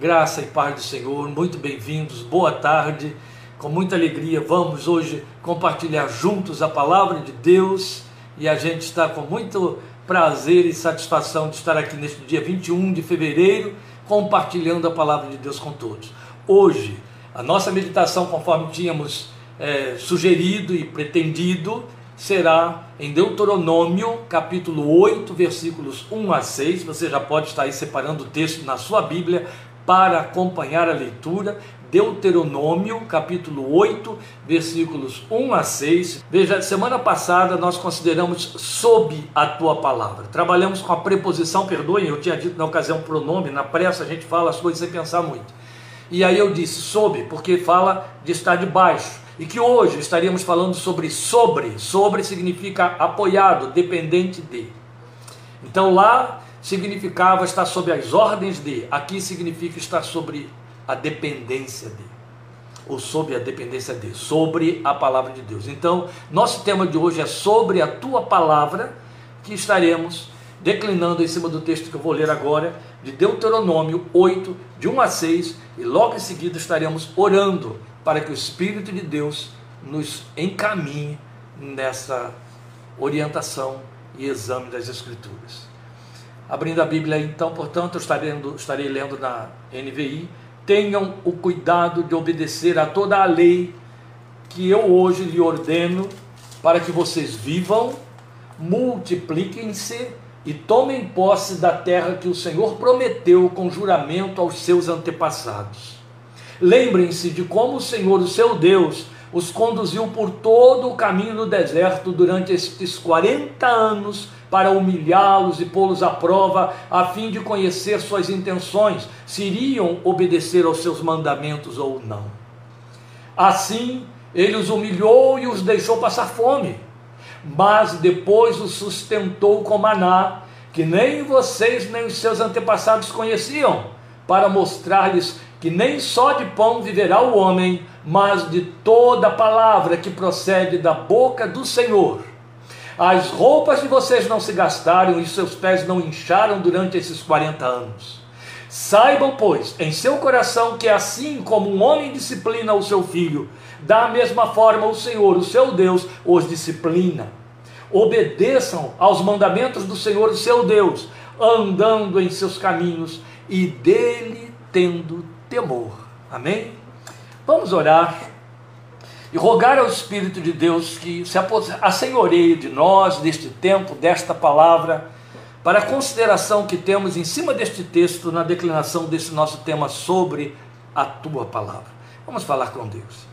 Graça e paz do Senhor, muito bem-vindos, boa tarde. Com muita alegria, vamos hoje compartilhar juntos a palavra de Deus e a gente está com muito prazer e satisfação de estar aqui neste dia 21 de fevereiro, compartilhando a palavra de Deus com todos. Hoje, a nossa meditação, conforme tínhamos é, sugerido e pretendido, será em Deuteronômio, capítulo 8, versículos 1 a 6. Você já pode estar aí separando o texto na sua Bíblia para acompanhar a leitura. Deuteronômio, capítulo 8, versículos 1 a 6. Veja, semana passada nós consideramos sob a tua palavra. Trabalhamos com a preposição, perdoem, eu tinha dito na ocasião pronome, na pressa a gente fala as coisas sem pensar muito. E aí eu disse sob, porque fala de estar debaixo. E que hoje estaríamos falando sobre sobre. Sobre significa apoiado, dependente de. Então lá significava estar sob as ordens de, aqui significa estar sobre a dependência de, ou sob a dependência de, sobre a palavra de Deus. Então, nosso tema de hoje é sobre a tua palavra, que estaremos declinando em cima do texto que eu vou ler agora, de Deuteronômio 8, de 1 a 6, e logo em seguida estaremos orando para que o Espírito de Deus nos encaminhe nessa orientação e exame das Escrituras. Abrindo a Bíblia, então, portanto, eu estarei lendo, estarei lendo na NVI. Tenham o cuidado de obedecer a toda a lei que eu hoje lhe ordeno, para que vocês vivam, multipliquem-se e tomem posse da terra que o Senhor prometeu com juramento aos seus antepassados. Lembrem-se de como o Senhor, o seu Deus, os conduziu por todo o caminho do deserto durante estes 40 anos para humilhá-los e pô-los à prova, a fim de conhecer suas intenções, se iriam obedecer aos seus mandamentos ou não. Assim, ele os humilhou e os deixou passar fome, mas depois os sustentou com maná, que nem vocês nem os seus antepassados conheciam, para mostrar-lhes que nem só de pão viverá o homem, mas de toda palavra que procede da boca do Senhor. As roupas de vocês não se gastaram e seus pés não incharam durante esses 40 anos. Saibam, pois, em seu coração que assim como um homem disciplina o seu filho, da mesma forma o Senhor, o seu Deus, os disciplina. Obedeçam aos mandamentos do Senhor, o seu Deus, andando em seus caminhos e dele tendo temor. Amém? Vamos orar e rogar ao Espírito de Deus que se assenhoreie de nós neste tempo, desta palavra, para a consideração que temos em cima deste texto, na declinação desse nosso tema sobre a tua palavra. Vamos falar com Deus.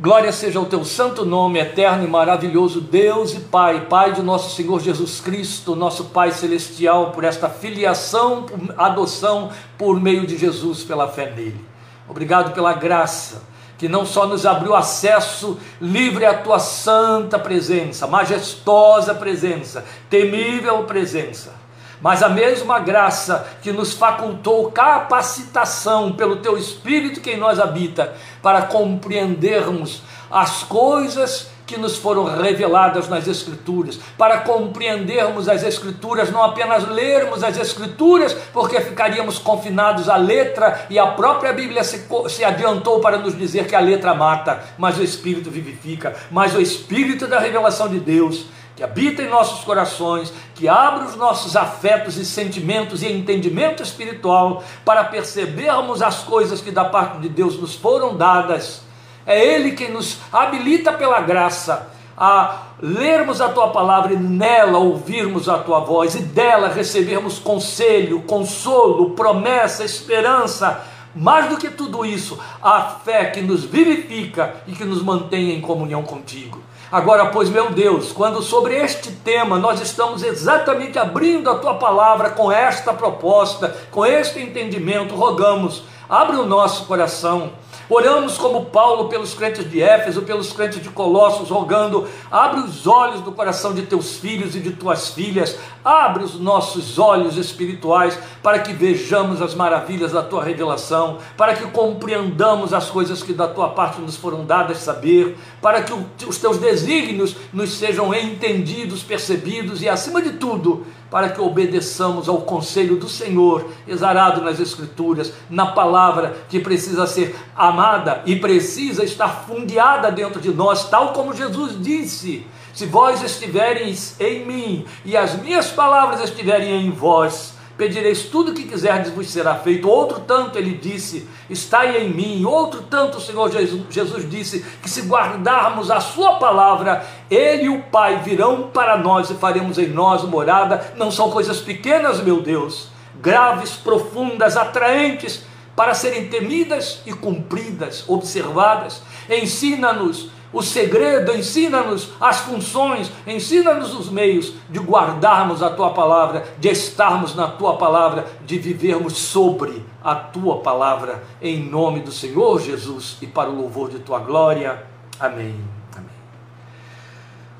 Glória seja o teu santo nome, eterno e maravilhoso Deus e Pai, Pai de nosso Senhor Jesus Cristo, nosso Pai celestial, por esta filiação, por adoção por meio de Jesus, pela fé nele. Obrigado pela graça que não só nos abriu acesso livre à tua santa presença, majestosa presença, temível presença, mas a mesma graça que nos facultou capacitação pelo teu Espírito que em nós habita, para compreendermos as coisas que nos foram reveladas nas Escrituras, para compreendermos as Escrituras, não apenas lermos as Escrituras, porque ficaríamos confinados à letra e a própria Bíblia se, se adiantou para nos dizer que a letra mata, mas o Espírito vivifica, mas o Espírito da revelação de Deus que habita em nossos corações, que abre os nossos afetos e sentimentos e entendimento espiritual para percebermos as coisas que da parte de Deus nos foram dadas é Ele quem nos habilita pela graça a lermos a tua palavra e nela ouvirmos a tua voz e dela recebermos conselho, consolo, promessa, esperança. Mais do que tudo isso, a fé que nos vivifica e que nos mantém em comunhão contigo. Agora, pois, meu Deus, quando sobre este tema nós estamos exatamente abrindo a tua palavra com esta proposta, com este entendimento, rogamos, abre o nosso coração Oramos como Paulo pelos crentes de Éfeso, pelos crentes de Colossos, rogando: abre os olhos do coração de teus filhos e de tuas filhas, abre os nossos olhos espirituais para que vejamos as maravilhas da tua revelação, para que compreendamos as coisas que da tua parte nos foram dadas saber, para que os teus desígnios nos sejam entendidos, percebidos e, acima de tudo, para que obedeçamos ao conselho do Senhor, exarado nas Escrituras, na palavra que precisa ser amada e precisa estar fundeada dentro de nós, tal como Jesus disse: Se vós estivereis em mim e as minhas palavras estiverem em vós, pedireis tudo o que quiserdes vos será feito. Outro tanto ele disse, estai em mim. Outro tanto o Senhor Jesus, Jesus disse que se guardarmos a sua palavra, ele e o Pai virão para nós e faremos em nós morada. Não são coisas pequenas, meu Deus, graves, profundas, atraentes para serem temidas e cumpridas, observadas. Ensina-nos o segredo, ensina-nos as funções, ensina-nos os meios de guardarmos a tua palavra, de estarmos na tua palavra, de vivermos sobre a tua palavra, em nome do Senhor Jesus e para o louvor de tua glória. Amém. Amém.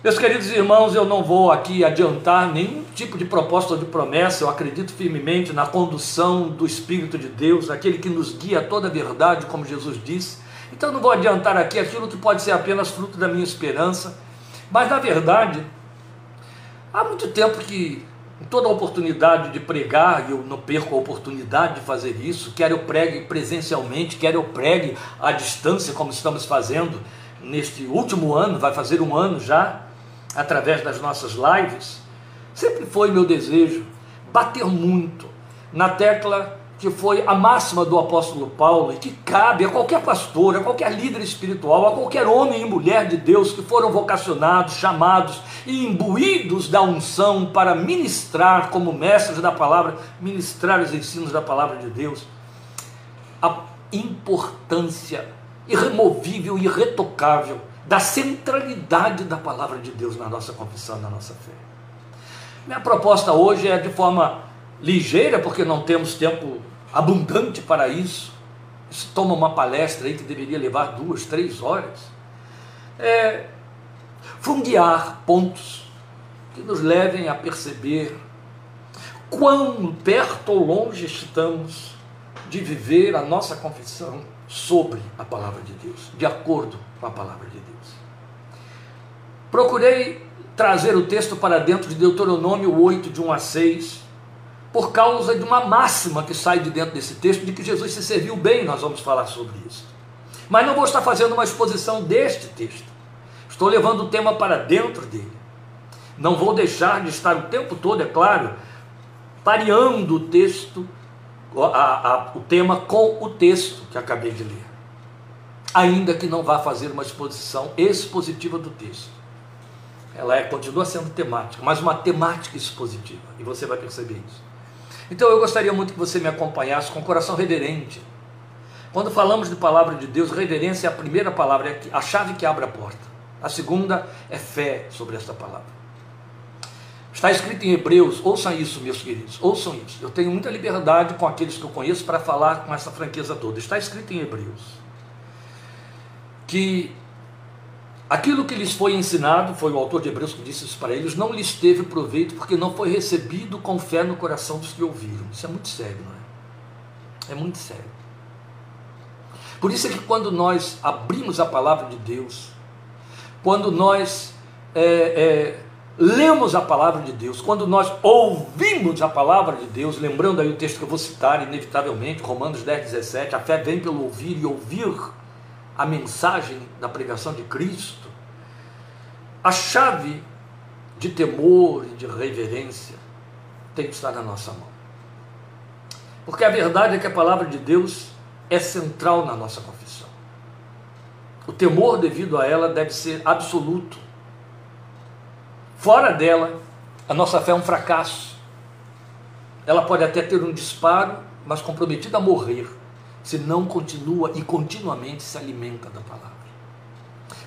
Meus queridos irmãos, eu não vou aqui adiantar nenhum tipo de proposta ou de promessa, eu acredito firmemente na condução do Espírito de Deus, aquele que nos guia a toda a verdade, como Jesus disse então não vou adiantar aqui aquilo que pode ser apenas fruto da minha esperança, mas na verdade, há muito tempo que toda oportunidade de pregar, eu não perco a oportunidade de fazer isso, quer eu pregue presencialmente, quer eu pregue à distância, como estamos fazendo neste último ano, vai fazer um ano já, através das nossas lives, sempre foi meu desejo bater muito na tecla que foi a máxima do apóstolo Paulo e que cabe a qualquer pastor, a qualquer líder espiritual, a qualquer homem e mulher de Deus que foram vocacionados, chamados e imbuídos da unção para ministrar como mestres da palavra, ministrar os ensinos da palavra de Deus. A importância irremovível e irretocável da centralidade da palavra de Deus na nossa confissão, na nossa fé. Minha proposta hoje é de forma ligeira, porque não temos tempo abundante para isso. Isso toma uma palestra aí que deveria levar duas, três horas. É, fundear pontos que nos levem a perceber quão perto ou longe estamos de viver a nossa confissão sobre a palavra de Deus, de acordo com a palavra de Deus. Procurei trazer o texto para dentro de Deuteronômio 8, de 1 a 6, por causa de uma máxima que sai de dentro desse texto, de que Jesus se serviu bem, nós vamos falar sobre isso. Mas não vou estar fazendo uma exposição deste texto. Estou levando o tema para dentro dele. Não vou deixar de estar o tempo todo, é claro, pareando o texto, a, a, o tema com o texto que acabei de ler. Ainda que não vá fazer uma exposição expositiva do texto. Ela é, continua sendo temática, mas uma temática expositiva. E você vai perceber isso. Então eu gostaria muito que você me acompanhasse com coração reverente. Quando falamos de palavra de Deus, reverência é a primeira palavra, é a chave que abre a porta. A segunda é fé sobre esta palavra. Está escrito em Hebreus, ouçam isso, meus queridos, ouçam isso. Eu tenho muita liberdade com aqueles que eu conheço para falar com essa franqueza toda. Está escrito em Hebreus que Aquilo que lhes foi ensinado, foi o autor de Hebreus que disse isso para eles, não lhes teve proveito porque não foi recebido com fé no coração dos que ouviram. Isso é muito sério, não é? É muito sério. Por isso é que quando nós abrimos a palavra de Deus, quando nós é, é, lemos a palavra de Deus, quando nós ouvimos a palavra de Deus, lembrando aí o texto que eu vou citar, inevitavelmente, Romanos 10, 17, a fé vem pelo ouvir e ouvir a mensagem da pregação de Cristo, a chave de temor e de reverência tem que estar na nossa mão. Porque a verdade é que a palavra de Deus é central na nossa confissão. O temor devido a ela deve ser absoluto. Fora dela, a nossa fé é um fracasso. Ela pode até ter um disparo, mas comprometida a morrer se não continua e continuamente se alimenta da palavra.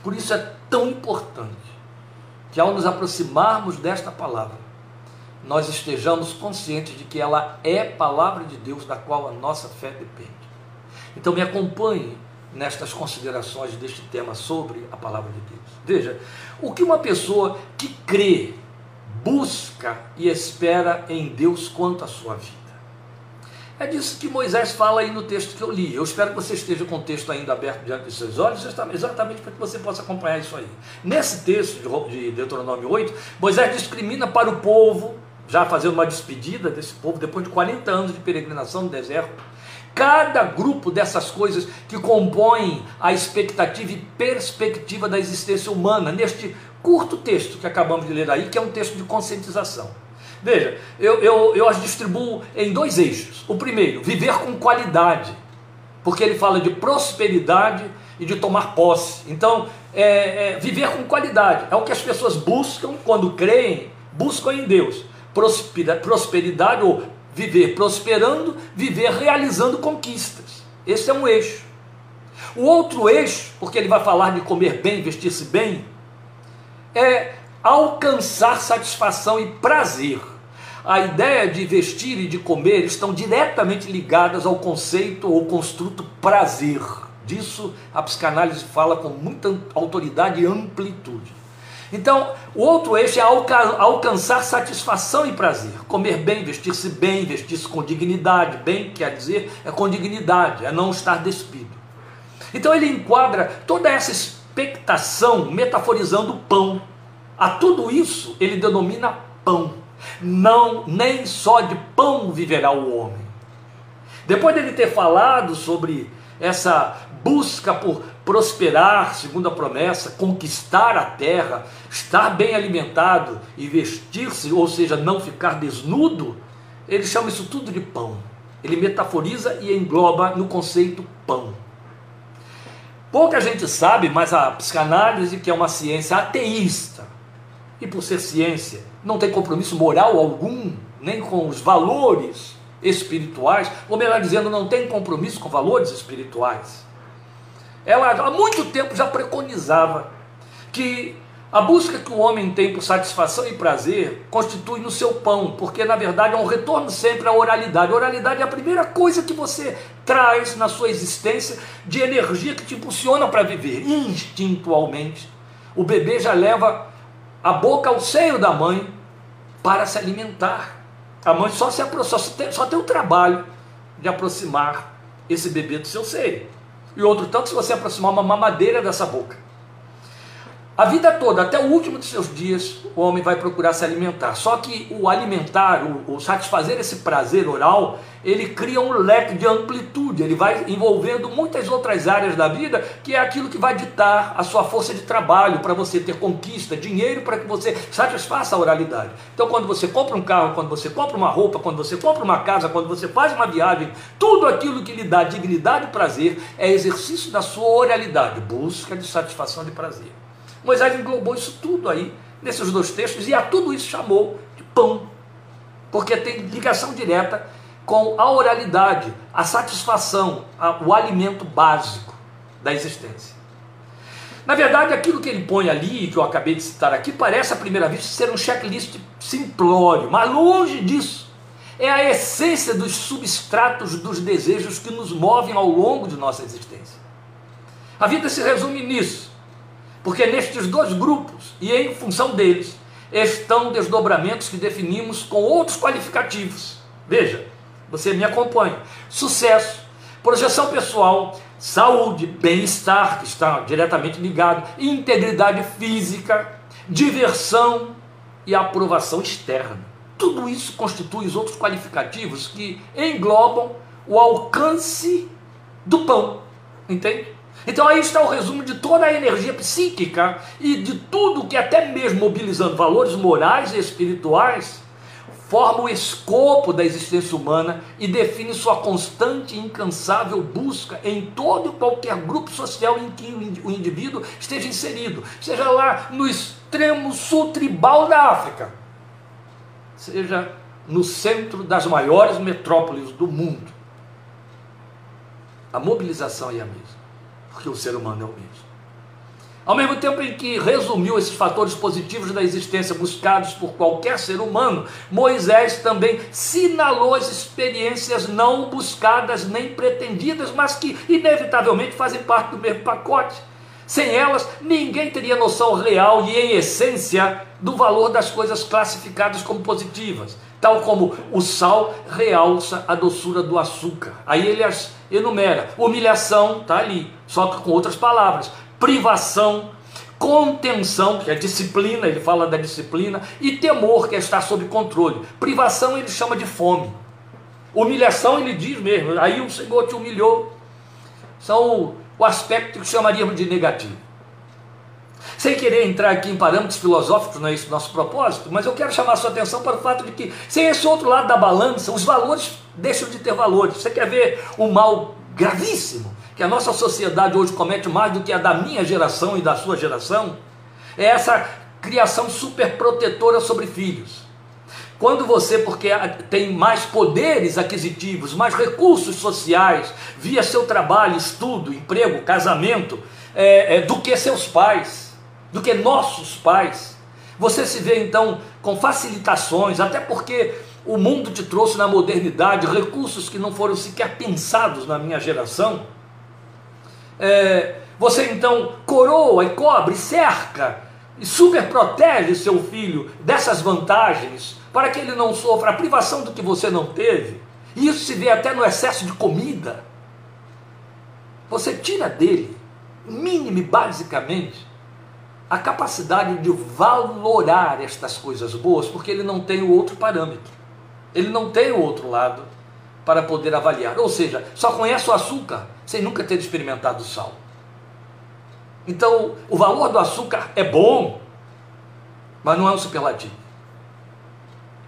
Por isso é tão importante que ao nos aproximarmos desta palavra, nós estejamos conscientes de que ela é palavra de Deus da qual a nossa fé depende. Então me acompanhe nestas considerações deste tema sobre a palavra de Deus. Veja, o que uma pessoa que crê, busca e espera em Deus quanto à sua vida. É disso que Moisés fala aí no texto que eu li. Eu espero que você esteja com o texto ainda aberto diante dos seus olhos, exatamente para que você possa acompanhar isso aí. Nesse texto de Deuteronômio 8, Moisés discrimina para o povo já fazendo uma despedida desse povo, depois de 40 anos de peregrinação no deserto. Cada grupo dessas coisas que compõem a expectativa e perspectiva da existência humana, neste curto texto que acabamos de ler aí, que é um texto de conscientização. Veja, eu, eu, eu as distribuo em dois eixos. O primeiro, viver com qualidade, porque ele fala de prosperidade e de tomar posse. Então, é, é, viver com qualidade é o que as pessoas buscam quando creem, buscam em Deus. Prosperidade ou viver prosperando, viver realizando conquistas. Esse é um eixo. O outro eixo, porque ele vai falar de comer bem, vestir-se bem, é alcançar satisfação e prazer. A ideia de vestir e de comer estão diretamente ligadas ao conceito ou construto prazer. Disso a psicanálise fala com muita autoridade e amplitude. Então, o outro eixo é alcançar satisfação e prazer. Comer bem, vestir-se bem, vestir-se com dignidade. Bem quer dizer é com dignidade, é não estar despido. Então ele enquadra toda essa expectação metaforizando o pão. A tudo isso ele denomina pão. Não, nem só de pão viverá o homem. Depois dele ter falado sobre essa busca por prosperar, segundo a promessa, conquistar a terra, estar bem alimentado e vestir-se, ou seja, não ficar desnudo, ele chama isso tudo de pão. Ele metaforiza e engloba no conceito pão. Pouca gente sabe, mas a psicanálise, que é uma ciência ateísta, e por ser ciência, não tem compromisso moral algum, nem com os valores espirituais, ou melhor dizendo, não tem compromisso com valores espirituais. Ela há muito tempo já preconizava que a busca que o homem tem por satisfação e prazer constitui no seu pão, porque na verdade é um retorno sempre à oralidade. A oralidade é a primeira coisa que você traz na sua existência de energia que te impulsiona para viver instintualmente. O bebê já leva a boca ao seio da mãe para se alimentar. A mãe só, se só, tem, só tem o trabalho de aproximar esse bebê do seu seio e outro tanto se você aproximar uma mamadeira dessa boca. A vida toda, até o último de seus dias, o homem vai procurar se alimentar. Só que o alimentar, o, o, satisfazer esse prazer oral, ele cria um leque de amplitude, ele vai envolvendo muitas outras áreas da vida, que é aquilo que vai ditar a sua força de trabalho para você ter conquista, dinheiro para que você satisfaça a oralidade. Então, quando você compra um carro, quando você compra uma roupa, quando você compra uma casa, quando você faz uma viagem, tudo aquilo que lhe dá dignidade e prazer é exercício da sua oralidade, busca de satisfação de prazer. Moisés englobou isso tudo aí, nesses dois textos, e a tudo isso chamou de pão, porque tem ligação direta com a oralidade, a satisfação, a, o alimento básico da existência. Na verdade, aquilo que ele põe ali, que eu acabei de citar aqui, parece à primeira vista ser um checklist simplório, mas longe disso. É a essência dos substratos dos desejos que nos movem ao longo de nossa existência. A vida se resume nisso. Porque nestes dois grupos, e em função deles, estão desdobramentos que definimos com outros qualificativos. Veja, você me acompanha. Sucesso, projeção pessoal, saúde, bem-estar, que está diretamente ligado, integridade física, diversão e aprovação externa. Tudo isso constitui os outros qualificativos que englobam o alcance do pão. Entende? Então aí está o resumo de toda a energia psíquica e de tudo que até mesmo mobilizando valores morais e espirituais forma o escopo da existência humana e define sua constante e incansável busca em todo e qualquer grupo social em que o indivíduo esteja inserido, seja lá no extremo sul tribal da África, seja no centro das maiores metrópoles do mundo. A mobilização é a mesma porque o ser humano é o mesmo. Ao mesmo tempo em que resumiu esses fatores positivos da existência buscados por qualquer ser humano, Moisés também sinalou as experiências não buscadas nem pretendidas, mas que inevitavelmente fazem parte do mesmo pacote. Sem elas, ninguém teria noção real e em essência do valor das coisas classificadas como positivas, tal como o sal realça a doçura do açúcar. Aí ele as enumera. Humilhação está ali, só que com outras palavras. Privação, contenção, que é disciplina, ele fala da disciplina, e temor, que é estar sob controle. Privação ele chama de fome. Humilhação ele diz mesmo, aí o Senhor te humilhou. São o, aspecto que chamaríamos de negativo. Sem querer entrar aqui em parâmetros filosóficos, não é esse o nosso propósito, mas eu quero chamar a sua atenção para o fato de que, sem esse outro lado da balança, os valores deixam de ter valores. Você quer ver um mal gravíssimo que a nossa sociedade hoje comete mais do que a da minha geração e da sua geração? É essa criação superprotetora sobre filhos. Quando você, porque tem mais poderes aquisitivos, mais recursos sociais, via seu trabalho, estudo, emprego, casamento, é, é, do que seus pais do que nossos pais. Você se vê então com facilitações, até porque o mundo te trouxe na modernidade recursos que não foram sequer pensados na minha geração. É, você então coroa e cobre, cerca e super protege seu filho dessas vantagens para que ele não sofra a privação do que você não teve. E isso se vê até no excesso de comida. Você tira dele, mínimo basicamente, a capacidade de valorar estas coisas boas, porque ele não tem o outro parâmetro, ele não tem o outro lado para poder avaliar. Ou seja, só conhece o açúcar sem nunca ter experimentado o sal. Então, o valor do açúcar é bom, mas não é um superlativo,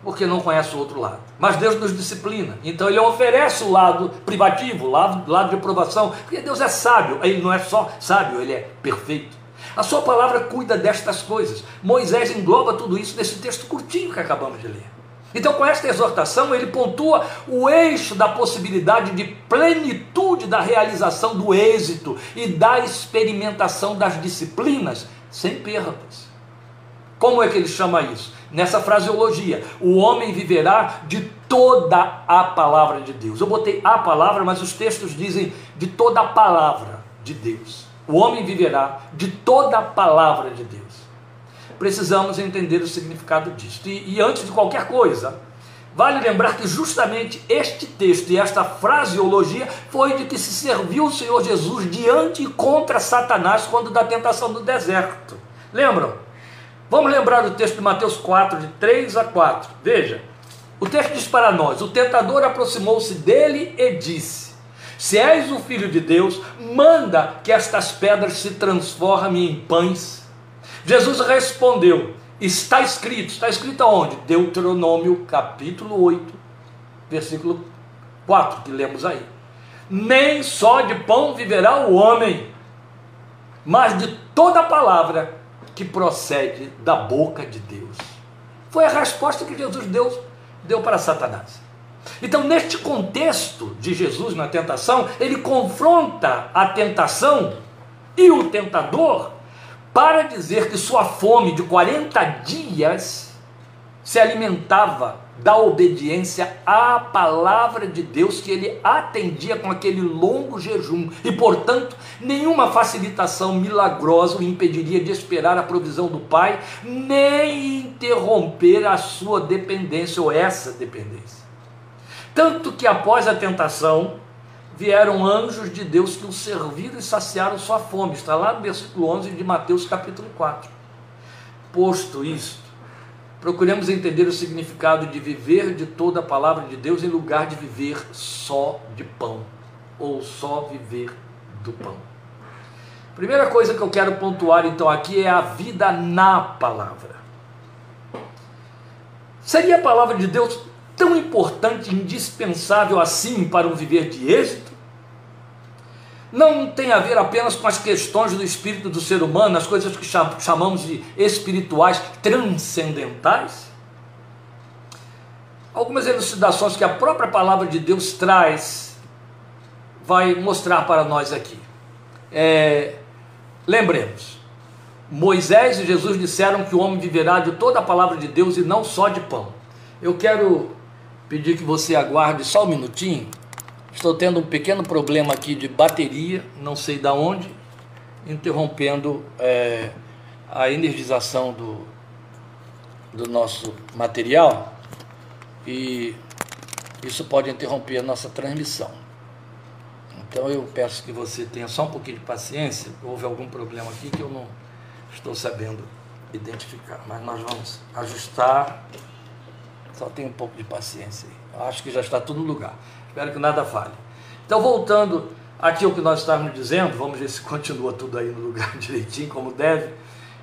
porque não conhece o outro lado. Mas Deus nos disciplina, então Ele oferece o lado privativo, o lado, lado de aprovação, porque Deus é sábio, Ele não é só sábio, Ele é perfeito. A sua palavra cuida destas coisas. Moisés engloba tudo isso nesse texto curtinho que acabamos de ler. Então, com esta exortação, ele pontua o eixo da possibilidade de plenitude da realização do êxito e da experimentação das disciplinas sem perdas. Como é que ele chama isso? Nessa fraseologia, o homem viverá de toda a palavra de Deus. Eu botei a palavra, mas os textos dizem de toda a palavra de Deus. O homem viverá de toda a palavra de Deus. Precisamos entender o significado disso. E, e antes de qualquer coisa, vale lembrar que justamente este texto e esta fraseologia foi de que se serviu o Senhor Jesus diante e contra Satanás quando da tentação do deserto. Lembram? Vamos lembrar do texto de Mateus 4, de 3 a 4. Veja, o texto diz para nós: O tentador aproximou-se dele e disse se és o filho de Deus, manda que estas pedras se transformem em pães. Jesus respondeu: Está escrito, está escrito aonde? Deuteronômio capítulo 8, versículo 4, que lemos aí. Nem só de pão viverá o homem, mas de toda palavra que procede da boca de Deus. Foi a resposta que Jesus deu, deu para Satanás. Então, neste contexto de Jesus na tentação, ele confronta a tentação e o tentador para dizer que sua fome de 40 dias se alimentava da obediência à palavra de Deus que ele atendia com aquele longo jejum e, portanto, nenhuma facilitação milagrosa o impediria de esperar a provisão do Pai, nem interromper a sua dependência ou essa dependência. Tanto que após a tentação, vieram anjos de Deus que o serviram e saciaram sua fome. Está lá no versículo 11 de Mateus capítulo 4. Posto isto, procuremos entender o significado de viver de toda a palavra de Deus em lugar de viver só de pão, ou só viver do pão. Primeira coisa que eu quero pontuar então aqui é a vida na palavra. Seria a palavra de Deus tão importante, indispensável assim para um viver de êxito? Não tem a ver apenas com as questões do espírito do ser humano, as coisas que chamamos de espirituais transcendentais? Algumas elucidações que a própria palavra de Deus traz vai mostrar para nós aqui. É, lembremos, Moisés e Jesus disseram que o homem viverá de toda a palavra de Deus e não só de pão. Eu quero pedir que você aguarde só um minutinho. Estou tendo um pequeno problema aqui de bateria, não sei da onde, interrompendo é, a energização do, do nosso material e isso pode interromper a nossa transmissão. Então eu peço que você tenha só um pouquinho de paciência, houve algum problema aqui que eu não estou sabendo identificar, mas nós vamos ajustar. Só tem um pouco de paciência aí. Acho que já está tudo no lugar. Espero que nada falhe. Então, voltando aqui ao que nós estávamos dizendo, vamos ver se continua tudo aí no lugar direitinho, como deve.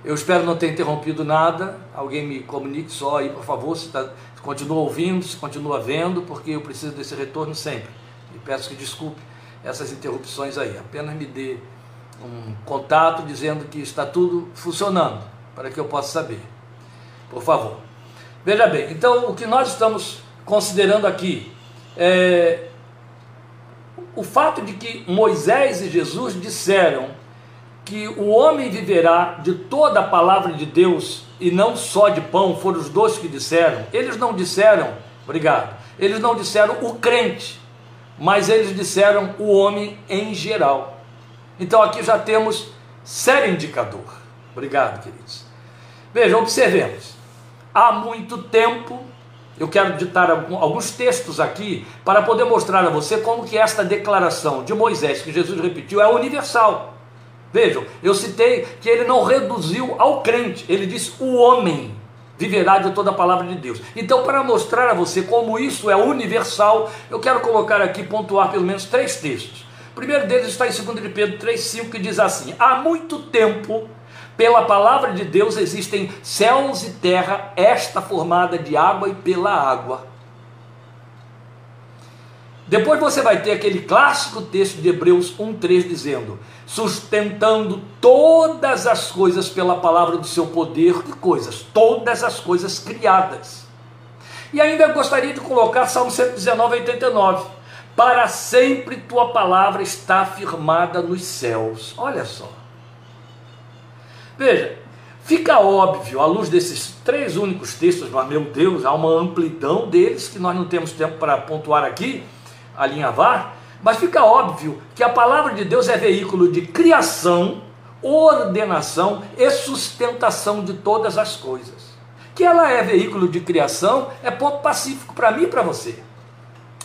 Eu espero não ter interrompido nada. Alguém me comunique só aí, por favor, se, tá, se continua ouvindo, se continua vendo, porque eu preciso desse retorno sempre. E peço que desculpe essas interrupções aí. Apenas me dê um contato dizendo que está tudo funcionando, para que eu possa saber. Por favor. Veja bem, então o que nós estamos considerando aqui é o fato de que Moisés e Jesus disseram que o homem viverá de toda a palavra de Deus e não só de pão, foram os dois que disseram. Eles não disseram, obrigado, eles não disseram o crente, mas eles disseram o homem em geral. Então aqui já temos sério indicador. Obrigado, queridos. Veja, observemos. Há muito tempo, eu quero ditar alguns textos aqui para poder mostrar a você como que esta declaração de Moisés que Jesus repetiu é universal. Vejam, eu citei que ele não reduziu ao crente, ele disse o homem viverá de toda a palavra de Deus. Então, para mostrar a você como isso é universal, eu quero colocar aqui, pontuar pelo menos três textos. O primeiro deles está em 2 de Pedro 3,5, que diz assim: Há muito tempo, pela palavra de Deus, existem céus e terra, esta formada de água e pela água. Depois você vai ter aquele clássico texto de Hebreus 1,3 dizendo: sustentando todas as coisas pela palavra do seu poder, que coisas? Todas as coisas criadas. E ainda gostaria de colocar Salmo 119, 89 para sempre tua palavra está firmada nos céus. Olha só. Veja, fica óbvio, à luz desses três únicos textos, mas meu Deus, há uma amplidão deles que nós não temos tempo para pontuar aqui, alinhavar, mas fica óbvio que a palavra de Deus é veículo de criação, ordenação e sustentação de todas as coisas. Que ela é veículo de criação é ponto pacífico para mim e para você.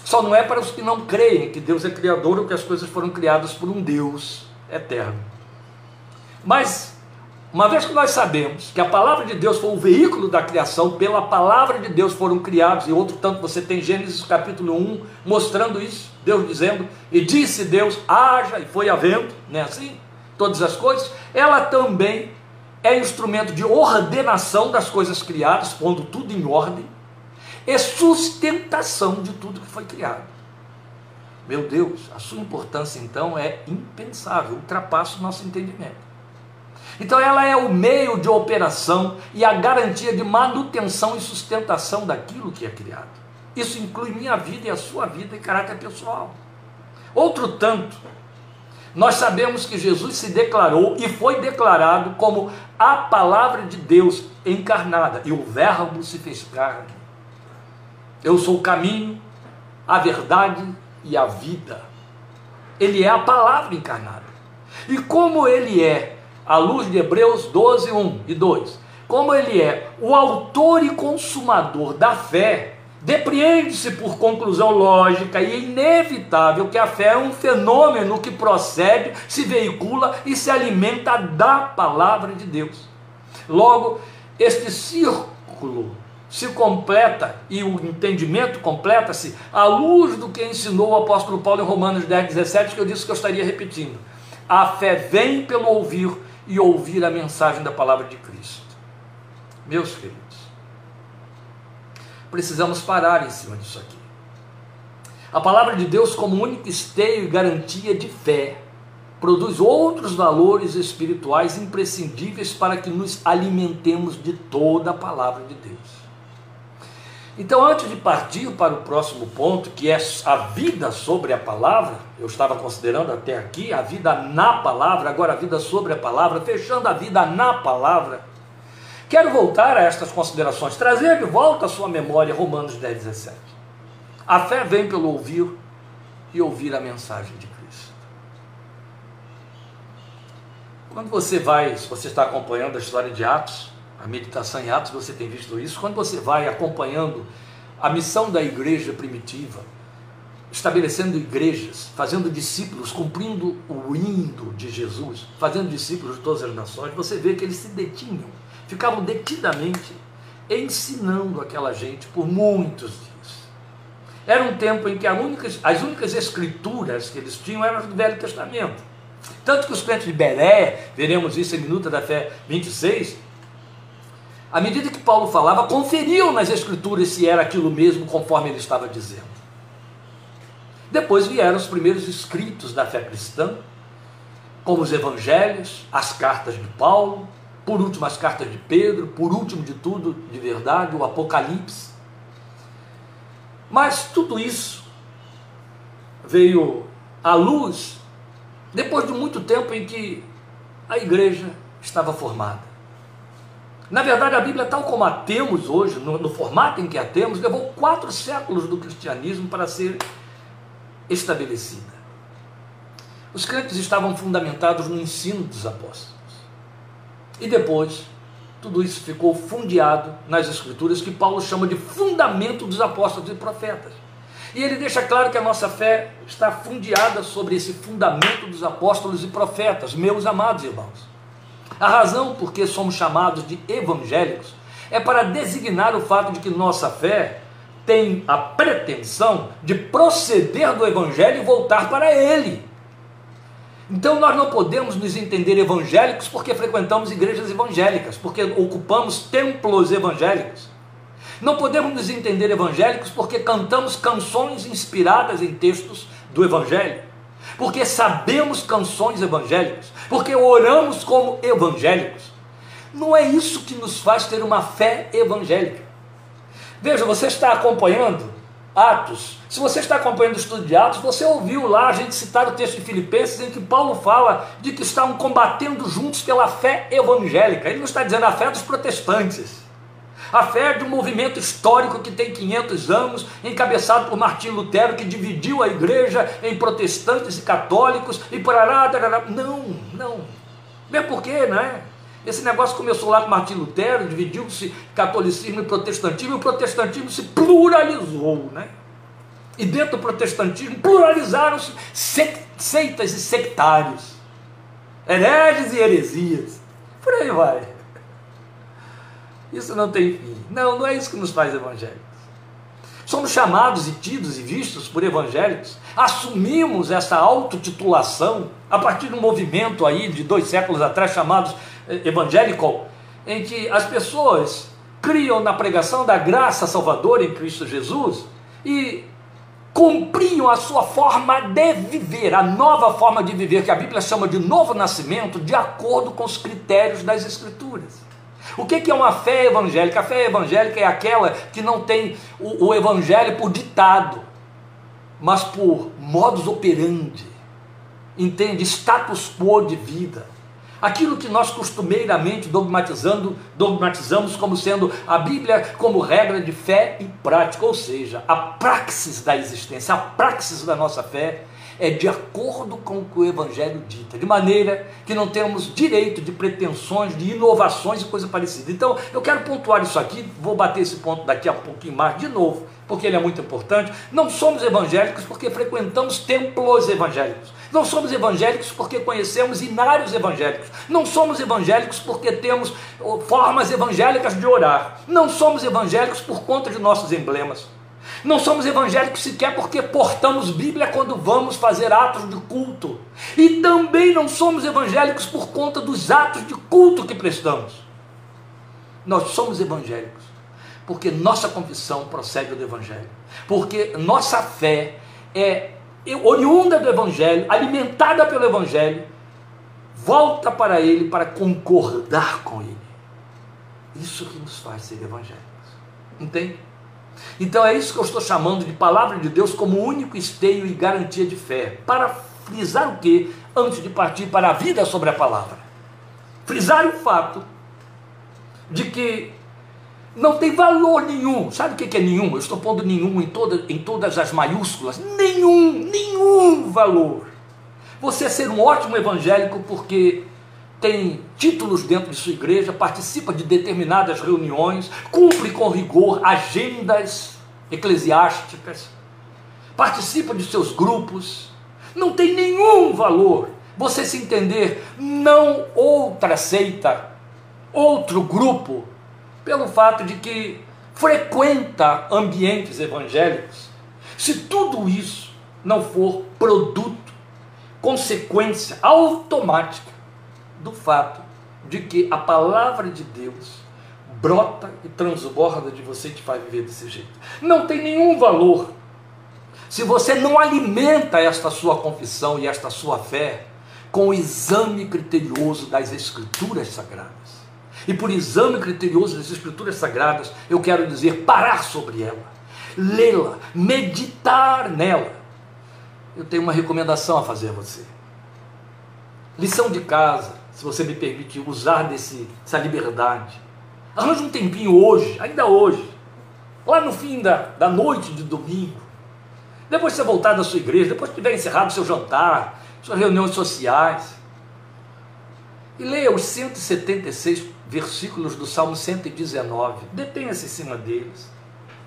Só não é para os que não creem que Deus é criador ou que as coisas foram criadas por um Deus eterno. Mas, uma vez que nós sabemos que a palavra de Deus foi o veículo da criação, pela palavra de Deus foram criados, e outro tanto você tem Gênesis capítulo 1 mostrando isso, Deus dizendo, e disse Deus, haja, e foi havendo, não é assim? Todas as coisas, ela também é instrumento de ordenação das coisas criadas, pondo tudo em ordem, e sustentação de tudo que foi criado. Meu Deus, a sua importância então é impensável, ultrapassa o nosso entendimento. Então ela é o meio de operação e a garantia de manutenção e sustentação daquilo que é criado. Isso inclui minha vida e a sua vida em caráter pessoal. Outro tanto, nós sabemos que Jesus se declarou e foi declarado como a palavra de Deus encarnada, e o Verbo se fez carne eu sou o caminho, a verdade e a vida. Ele é a palavra encarnada. E como ele é, à luz de Hebreus 12, 1 e 2, como ele é o autor e consumador da fé, depreende-se por conclusão lógica e inevitável que a fé é um fenômeno que procede, se veicula e se alimenta da palavra de Deus. Logo, este círculo se completa e o entendimento completa-se à luz do que ensinou o apóstolo Paulo em Romanos 10, 17, que eu disse que eu estaria repetindo. A fé vem pelo ouvir e ouvir a mensagem da palavra de Cristo. Meus queridos, precisamos parar em cima disso aqui. A palavra de Deus, como único esteio e garantia de fé, produz outros valores espirituais imprescindíveis para que nos alimentemos de toda a palavra de Deus. Então, antes de partir para o próximo ponto, que é a vida sobre a palavra, eu estava considerando até aqui a vida na palavra, agora a vida sobre a palavra, fechando a vida na palavra. Quero voltar a estas considerações, trazer de volta à sua memória Romanos 10, 17. A fé vem pelo ouvir e ouvir a mensagem de Cristo. Quando você vai, se você está acompanhando a história de Atos, a meditação em Atos, você tem visto isso. Quando você vai acompanhando a missão da igreja primitiva, estabelecendo igrejas, fazendo discípulos, cumprindo o indo de Jesus, fazendo discípulos de todas as nações, você vê que eles se detinham, ficavam detidamente ensinando aquela gente por muitos dias. Era um tempo em que as únicas escrituras que eles tinham eram do Velho Testamento. Tanto que os crentes de Belé, veremos isso em Minuta da Fé 26, à medida que Paulo falava, conferiam nas escrituras se era aquilo mesmo conforme ele estava dizendo. Depois vieram os primeiros escritos da fé cristã, como os evangelhos, as cartas de Paulo, por último as cartas de Pedro, por último de tudo, de verdade, o Apocalipse. Mas tudo isso veio à luz depois de muito tempo em que a igreja estava formada. Na verdade, a Bíblia, tal como a temos hoje, no, no formato em que a temos, levou quatro séculos do cristianismo para ser estabelecida. Os crentes estavam fundamentados no ensino dos apóstolos. E depois, tudo isso ficou fundeado nas Escrituras, que Paulo chama de fundamento dos apóstolos e profetas. E ele deixa claro que a nossa fé está fundeada sobre esse fundamento dos apóstolos e profetas, meus amados irmãos. A razão por que somos chamados de evangélicos é para designar o fato de que nossa fé tem a pretensão de proceder do Evangelho e voltar para ele. Então nós não podemos nos entender evangélicos porque frequentamos igrejas evangélicas, porque ocupamos templos evangélicos. Não podemos nos entender evangélicos porque cantamos canções inspiradas em textos do Evangelho, porque sabemos canções evangélicas, porque oramos como evangélicos. Não é isso que nos faz ter uma fé evangélica. Veja, você está acompanhando Atos. Se você está acompanhando o estudo de Atos, você ouviu lá a gente citar o texto de Filipenses em que Paulo fala de que estavam combatendo juntos pela fé evangélica. Ele não está dizendo a fé dos protestantes. A fé de um movimento histórico que tem 500 anos, encabeçado por Martim Lutero, que dividiu a igreja em protestantes e católicos e parará, tarará. Não, não. Mesmo porque, não é? Esse negócio começou lá com Martim Lutero, dividiu-se catolicismo e protestantismo, e o protestantismo se pluralizou, né? E dentro do protestantismo pluralizaram-se seitas e sectários, hereges e heresias. Por aí vai. Isso não tem fim. Não, não é isso que nos faz evangélicos. Somos chamados e tidos e vistos por evangélicos. Assumimos essa autotitulação a partir de um movimento aí de dois séculos atrás chamados evangélico, em que as pessoas criam na pregação da graça salvadora em Cristo Jesus e cumpriam a sua forma de viver, a nova forma de viver, que a Bíblia chama de novo nascimento, de acordo com os critérios das Escrituras. O que é uma fé evangélica? A fé evangélica é aquela que não tem o, o evangelho por ditado, mas por modus operandi, entende? Status quo de vida aquilo que nós costumeiramente dogmatizando, dogmatizamos como sendo a Bíblia como regra de fé e prática, ou seja, a praxis da existência, a praxis da nossa fé é de acordo com o que o Evangelho dita, de maneira que não temos direito de pretensões, de inovações e coisa parecida. Então, eu quero pontuar isso aqui, vou bater esse ponto daqui a pouquinho mais de novo, porque ele é muito importante. Não somos evangélicos porque frequentamos templos evangélicos. Não somos evangélicos porque conhecemos inários evangélicos. Não somos evangélicos porque temos formas evangélicas de orar. Não somos evangélicos por conta de nossos emblemas. Não somos evangélicos sequer porque portamos Bíblia quando vamos fazer atos de culto. E também não somos evangélicos por conta dos atos de culto que prestamos. Nós somos evangélicos porque nossa confissão procede do Evangelho. Porque nossa fé é oriunda do Evangelho, alimentada pelo Evangelho, volta para Ele para concordar com Ele. Isso que nos faz ser evangélicos. Entende? Então é isso que eu estou chamando de palavra de Deus como único esteio e garantia de fé. Para frisar o que? Antes de partir para a vida sobre a palavra. Frisar o fato de que não tem valor nenhum. Sabe o que é nenhum? Eu estou pondo nenhum em, toda, em todas as maiúsculas. Nenhum, nenhum valor. Você é ser um ótimo evangélico porque tem títulos dentro de sua igreja, participa de determinadas reuniões, cumpre com rigor agendas eclesiásticas, participa de seus grupos, não tem nenhum valor você se entender não outra seita, outro grupo, pelo fato de que frequenta ambientes evangélicos. Se tudo isso não for produto, consequência automática do fato de que a palavra de Deus brota e transborda de você e te faz viver desse jeito. Não tem nenhum valor se você não alimenta esta sua confissão e esta sua fé com o exame criterioso das Escrituras Sagradas. E por exame criterioso das Escrituras Sagradas, eu quero dizer parar sobre ela, lê-la, meditar nela. Eu tenho uma recomendação a fazer a você. Lição de casa, se você me permite usar desse, dessa liberdade. Arranje um tempinho hoje, ainda hoje, lá no fim da, da noite de domingo, depois de você voltar da sua igreja, depois que tiver encerrado seu jantar, suas reuniões sociais, e leia os 176 versículos do Salmo 119, detenha-se em cima deles.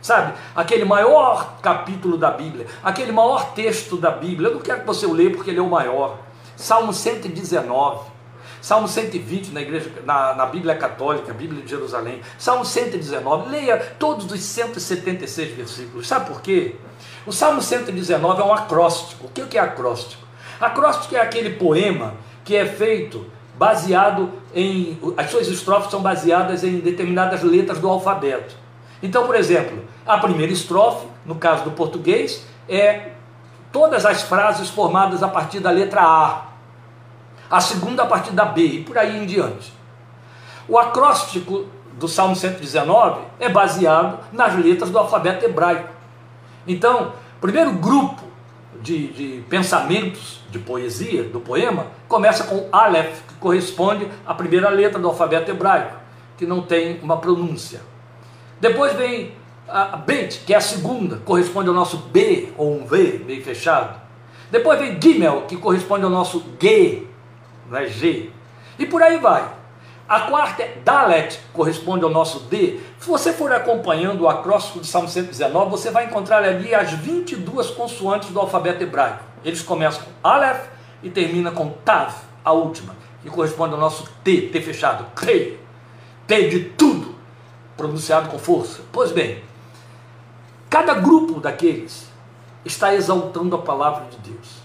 Sabe, aquele maior capítulo da Bíblia, aquele maior texto da Bíblia, eu não quero que você o leia porque ele é o maior. Salmo 119. Salmo 120 na igreja, na, na Bíblia Católica, Bíblia de Jerusalém, Salmo 119, leia todos os 176 versículos. Sabe por quê? O Salmo 119 é um acróstico. O que é acróstico? Acróstico é aquele poema que é feito baseado em. As suas estrofes são baseadas em determinadas letras do alfabeto. Então, por exemplo, a primeira estrofe, no caso do português, é todas as frases formadas a partir da letra A a segunda a partir da B e por aí em diante. O acróstico do Salmo 119 é baseado nas letras do alfabeto hebraico. Então, o primeiro grupo de, de, pensamentos de poesia, do poema, começa com Aleph, que corresponde à primeira letra do alfabeto hebraico, que não tem uma pronúncia. Depois vem a Bet, que é a segunda, corresponde ao nosso B, ou um V, meio fechado. Depois vem Gimel, que corresponde ao nosso G, não é G. E por aí vai. A quarta é Dalet, corresponde ao nosso D. Se você for acompanhando o acróstico do Salmo 119, você vai encontrar ali as 22 consoantes do alfabeto hebraico. Eles começam com Aleph e terminam com Tav, a última, que corresponde ao nosso T, T fechado, Krei. T de tudo, pronunciado com força. Pois bem, cada grupo daqueles está exaltando a palavra de Deus.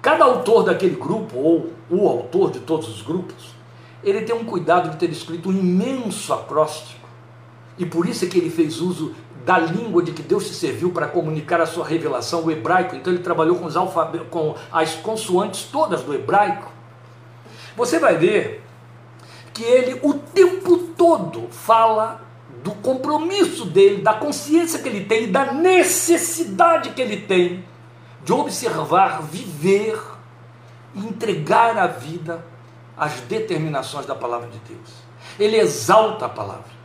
Cada autor daquele grupo, ou o autor de todos os grupos, ele tem um cuidado de ter escrito um imenso acróstico. E por isso é que ele fez uso da língua de que Deus se serviu para comunicar a sua revelação, o hebraico. Então ele trabalhou com, com as consoantes todas do hebraico. Você vai ver que ele o tempo todo fala do compromisso dele, da consciência que ele tem, da necessidade que ele tem de observar, viver e entregar a vida às determinações da palavra de Deus. Ele exalta a palavra.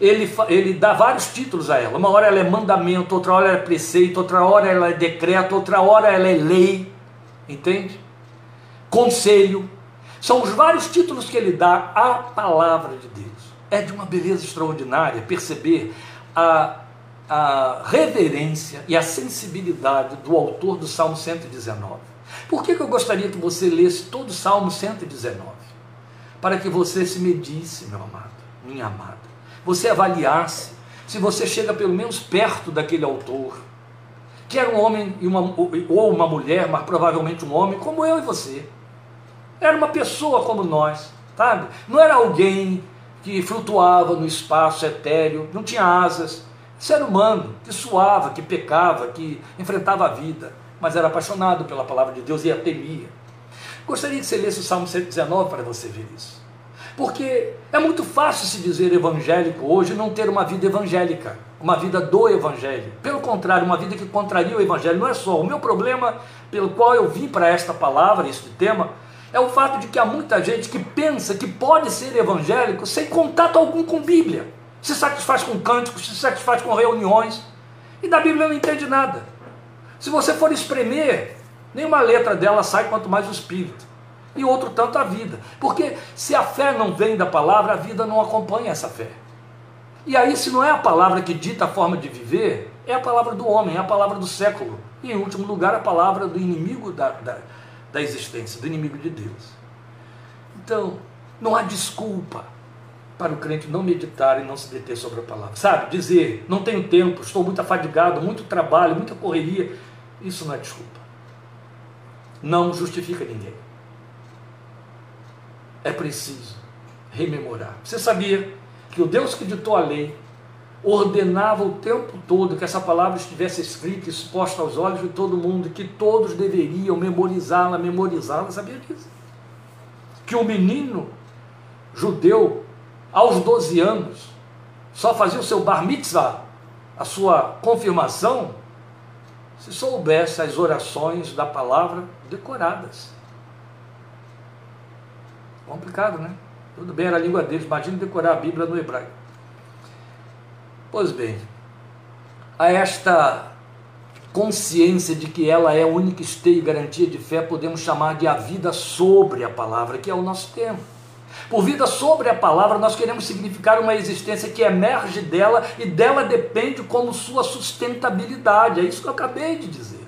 Ele, ele dá vários títulos a ela. Uma hora ela é mandamento, outra hora ela é preceito, outra hora ela é decreto, outra hora ela é lei. Entende? Conselho. São os vários títulos que ele dá à palavra de Deus. É de uma beleza extraordinária perceber a a reverência e a sensibilidade do autor do Salmo 119. Por que, que eu gostaria que você lesse todo o Salmo 119? Para que você se medisse, meu amado, minha amada. Você avaliasse se você chega pelo menos perto daquele autor, que era um homem e uma, ou uma mulher, mas provavelmente um homem, como eu e você. Era uma pessoa como nós, sabe? Não era alguém que flutuava no espaço etéreo, não tinha asas, Ser humano que suava, que pecava, que enfrentava a vida, mas era apaixonado pela palavra de Deus e a temia. Gostaria que você lesse o Salmo 119 para você ver isso. Porque é muito fácil se dizer evangélico hoje e não ter uma vida evangélica, uma vida do evangelho. Pelo contrário, uma vida que contraria o evangelho. Não é só. O meu problema pelo qual eu vim para esta palavra, este tema, é o fato de que há muita gente que pensa que pode ser evangélico sem contato algum com Bíblia se satisfaz com cânticos, se satisfaz com reuniões, e da Bíblia não entende nada. Se você for espremer, nenhuma letra dela sai, quanto mais o Espírito. E outro tanto a vida. Porque se a fé não vem da palavra, a vida não acompanha essa fé. E aí, se não é a palavra que dita a forma de viver, é a palavra do homem, é a palavra do século. E, em último lugar, a palavra do inimigo da, da, da existência, do inimigo de Deus. Então, não há desculpa para o crente não meditar e não se deter sobre a palavra. Sabe, dizer, não tenho tempo, estou muito afadigado, muito trabalho, muita correria. Isso não é desculpa. Não justifica ninguém. É preciso rememorar. Você sabia que o Deus que ditou a lei ordenava o tempo todo que essa palavra estivesse escrita, exposta aos olhos de todo mundo, que todos deveriam memorizá-la, memorizá-la, sabia disso? Que o menino judeu, aos 12 anos, só fazia o seu bar mitzvah, a sua confirmação, se soubesse as orações da palavra decoradas. Complicado, né? Tudo bem, era a língua deles, imagina decorar a Bíblia no hebraico. Pois bem, a esta consciência de que ela é a única esteia e garantia de fé, podemos chamar de a vida sobre a palavra, que é o nosso tema. Por vida sobre a palavra, nós queremos significar uma existência que emerge dela e dela depende como sua sustentabilidade. É isso que eu acabei de dizer.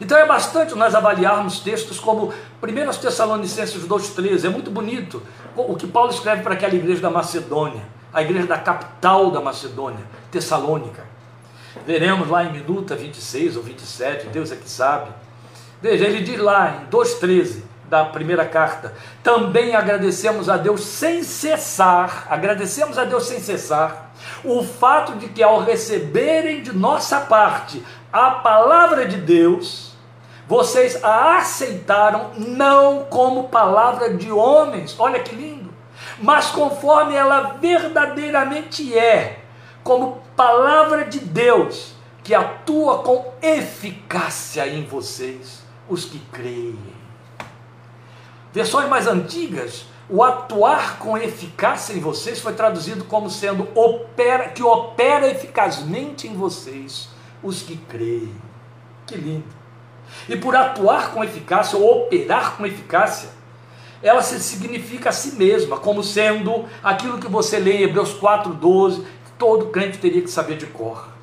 Então é bastante nós avaliarmos textos como 1 Tessalonicenses 2,13, é muito bonito o que Paulo escreve para aquela igreja da Macedônia a igreja da capital da Macedônia, Tessalônica. Veremos lá em minuta 26 ou 27, Deus é que sabe. Veja, ele diz lá em 2,13 da primeira carta: também agradecemos a Deus sem cessar, agradecemos a Deus sem cessar, o fato de que ao receberem de nossa parte a palavra de Deus, vocês a aceitaram não como palavra de homens, olha que lindo. Mas conforme ela verdadeiramente é, como palavra de Deus, que atua com eficácia em vocês, os que creem. Versões mais antigas, o atuar com eficácia em vocês foi traduzido como sendo opera, que opera eficazmente em vocês, os que creem. Que lindo. E por atuar com eficácia, ou operar com eficácia, ela se significa a si mesma, como sendo aquilo que você lê em Hebreus 4,12, que todo crente teria que saber de cor.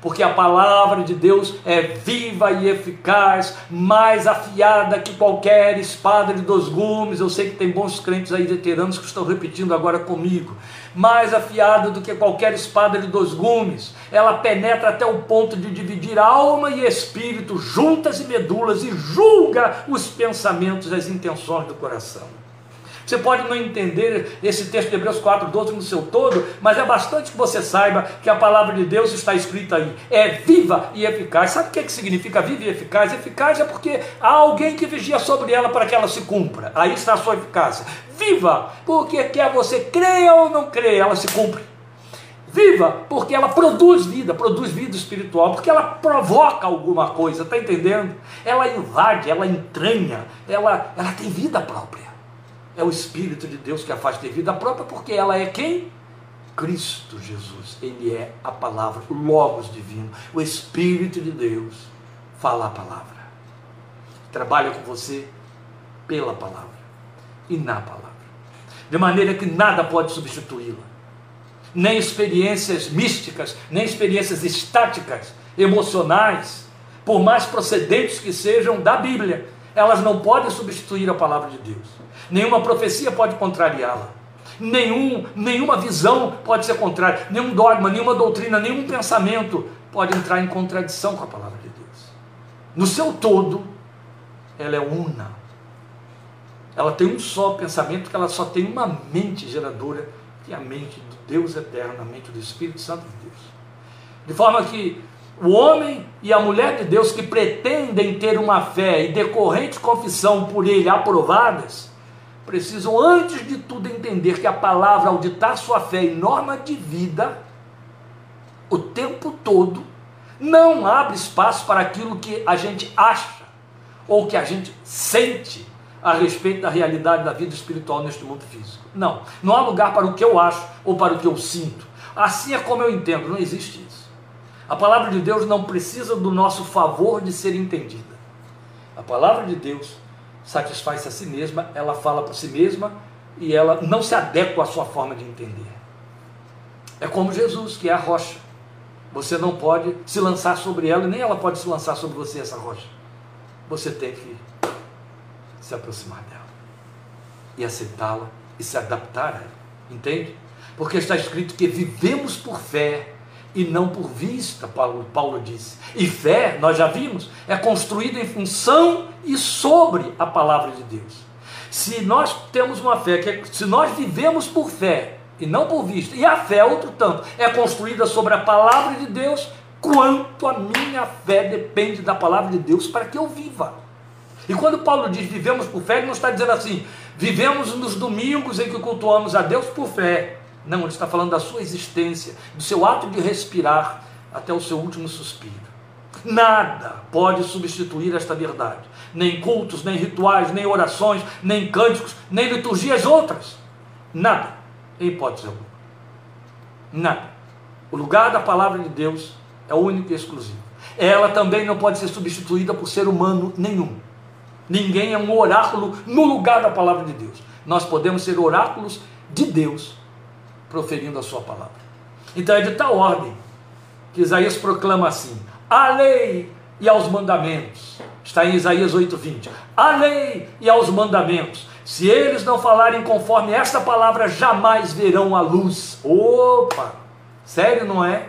Porque a palavra de Deus é viva e eficaz, mais afiada que qualquer espada de dois gumes. Eu sei que tem bons crentes aí veteranos que estão repetindo agora comigo mais afiada do que qualquer espada de dois gumes. Ela penetra até o ponto de dividir alma e espírito, juntas e medulas, e julga os pensamentos e as intenções do coração. Você pode não entender esse texto de Hebreus 4,12 no seu todo, mas é bastante que você saiba que a palavra de Deus está escrita aí. É viva e eficaz. Sabe o que, é que significa viva e eficaz? Eficaz é porque há alguém que vigia sobre ela para que ela se cumpra. Aí está a sua eficácia. Viva, porque quer você creia ou não creia, ela se cumpre. Viva, porque ela produz vida, produz vida espiritual, porque ela provoca alguma coisa, está entendendo? Ela invade, ela entranha, ela, ela tem vida própria. É o Espírito de Deus que a faz ter vida própria, porque ela é quem? Cristo Jesus. Ele é a palavra, o Logos divino. O Espírito de Deus fala a palavra. Trabalha com você pela palavra e na palavra. De maneira que nada pode substituí-la. Nem experiências místicas, nem experiências estáticas, emocionais, por mais procedentes que sejam da Bíblia, elas não podem substituir a palavra de Deus nenhuma profecia pode contrariá-la. Nenhum, nenhuma visão pode ser contrária, nenhum dogma, nenhuma doutrina, nenhum pensamento pode entrar em contradição com a palavra de Deus. No seu todo, ela é una. Ela tem um só pensamento, que ela só tem uma mente geradora, que é a mente do Deus eterno, a mente do Espírito Santo de Deus. De forma que o homem e a mulher de Deus que pretendem ter uma fé e decorrente confissão por ele aprovadas, precisam, antes de tudo, entender que a palavra, ao ditar sua fé em norma de vida, o tempo todo, não abre espaço para aquilo que a gente acha ou que a gente sente a respeito da realidade da vida espiritual neste mundo físico. Não, não há lugar para o que eu acho ou para o que eu sinto. Assim é como eu entendo, não existe isso. A palavra de Deus não precisa do nosso favor de ser entendida. A palavra de Deus satisfaz a si mesma, ela fala por si mesma e ela não se adequa à sua forma de entender. É como Jesus, que é a rocha. Você não pode se lançar sobre ela, nem ela pode se lançar sobre você, essa rocha. Você tem que se aproximar dela e aceitá-la e se adaptar a ela. Entende? Porque está escrito que vivemos por fé e não por vista, Paulo, Paulo disse. E fé, nós já vimos, é construída em função e sobre a palavra de Deus. Se nós temos uma fé, que é, se nós vivemos por fé e não por vista, e a fé, outro tanto, é construída sobre a palavra de Deus, quanto a minha fé depende da palavra de Deus para que eu viva. E quando Paulo diz vivemos por fé, ele não está dizendo assim, vivemos nos domingos em que cultuamos a Deus por fé. Não, ele está falando da sua existência, do seu ato de respirar até o seu último suspiro. Nada pode substituir esta verdade. Nem cultos, nem rituais, nem orações, nem cânticos, nem liturgias outras. Nada, em hipótese alguma. Nada. O lugar da palavra de Deus é único e exclusivo. Ela também não pode ser substituída por ser humano nenhum. Ninguém é um oráculo no lugar da palavra de Deus. Nós podemos ser oráculos de Deus proferindo a sua palavra. Então é de tal ordem que Isaías proclama assim: a lei e aos mandamentos. Está em Isaías 8:20. A lei e aos mandamentos. Se eles não falarem conforme esta palavra, jamais verão a luz. Opa! Sério, não é?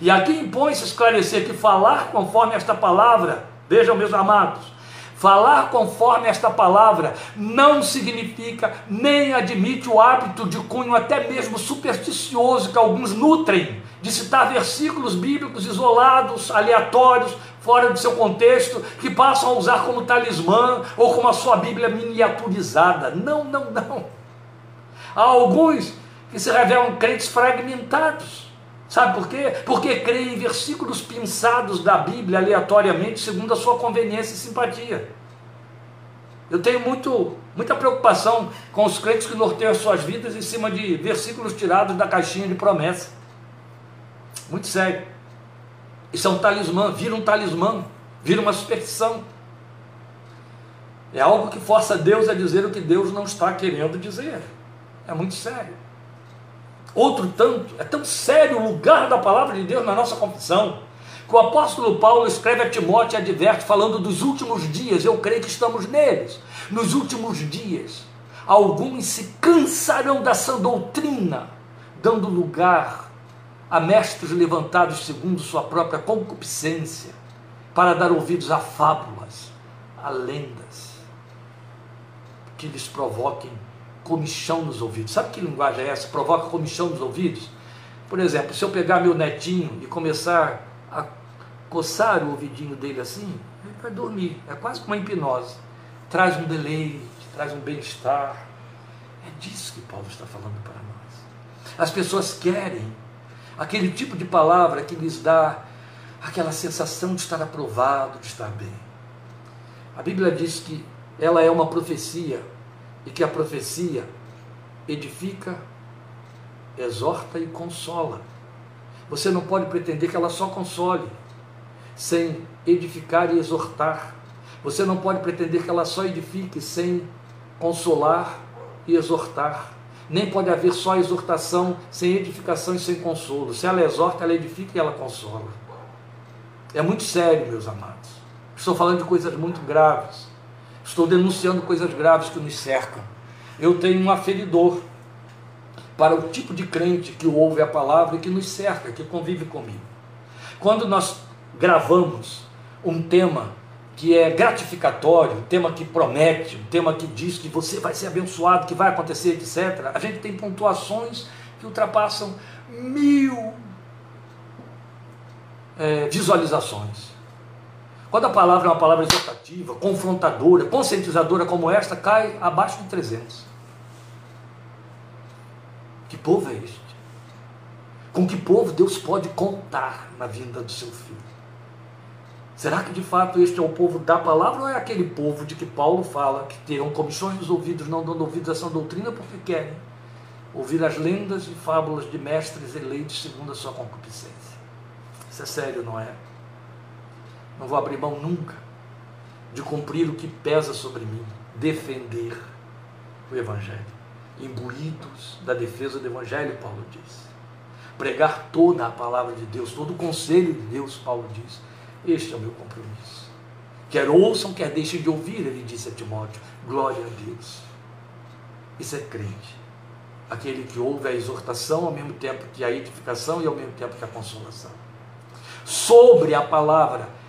E aqui impõe-se esclarecer que falar conforme esta palavra, vejam, meus amados, Falar conforme esta palavra não significa nem admite o hábito de cunho até mesmo supersticioso que alguns nutrem, de citar versículos bíblicos isolados, aleatórios, fora de seu contexto, que passam a usar como talismã ou como a sua Bíblia miniaturizada. Não, não, não. Há alguns que se revelam crentes fragmentados Sabe por quê? Porque crê em versículos pensados da Bíblia aleatoriamente, segundo a sua conveniência e simpatia. Eu tenho muito, muita preocupação com os crentes que norteiam suas vidas em cima de versículos tirados da caixinha de promessa. Muito sério. Isso é um talismã, vira um talismã, vira uma superstição. É algo que força Deus a dizer o que Deus não está querendo dizer. É muito sério. Outro tanto, é tão sério o lugar da palavra de Deus na nossa confissão, que o apóstolo Paulo escreve a Timóteo e adverte, falando dos últimos dias, eu creio que estamos neles. Nos últimos dias, alguns se cansarão da doutrina, dando lugar a mestres levantados segundo sua própria concupiscência, para dar ouvidos a fábulas, a lendas, que lhes provoquem comichão nos ouvidos. Sabe que linguagem é essa? Provoca comichão nos ouvidos? Por exemplo, se eu pegar meu netinho e começar a coçar o ouvidinho dele assim, ele vai dormir. É quase como uma hipnose. Traz um deleite, traz um bem-estar. É disso que Paulo está falando para nós. As pessoas querem aquele tipo de palavra que lhes dá aquela sensação de estar aprovado, de estar bem. A Bíblia diz que ela é uma profecia e que a profecia edifica, exorta e consola. Você não pode pretender que ela só console, sem edificar e exortar. Você não pode pretender que ela só edifique sem consolar e exortar. Nem pode haver só exortação sem edificação e sem consolo. Se ela exorta, ela edifica e ela consola. É muito sério, meus amados. Estou falando de coisas muito graves. Estou denunciando coisas graves que nos cercam. Eu tenho um aferidor para o tipo de crente que ouve a palavra e que nos cerca, que convive comigo. Quando nós gravamos um tema que é gratificatório, um tema que promete, um tema que diz que você vai ser abençoado, que vai acontecer, etc., a gente tem pontuações que ultrapassam mil é, visualizações. Quando a palavra é uma palavra exortativa, confrontadora, conscientizadora como esta, cai abaixo de 300. Que povo é este? Com que povo Deus pode contar na vinda do seu filho? Será que de fato este é o povo da palavra ou é aquele povo de que Paulo fala que terão comissões nos ouvidos, não dando ouvidos a essa doutrina porque querem ouvir as lendas e fábulas de mestres eleitos segundo a sua concupiscência? Isso é sério, não é? Não vou abrir mão nunca de cumprir o que pesa sobre mim, defender o Evangelho. Imbuídos da defesa do Evangelho, Paulo diz. pregar toda a palavra de Deus, todo o conselho de Deus, Paulo diz. Este é o meu compromisso. Quer ouçam, quer deixem de ouvir, ele disse a Timóteo. Glória a Deus. Isso é crente. Aquele que ouve a exortação ao mesmo tempo que a edificação e ao mesmo tempo que a consolação. Sobre a palavra,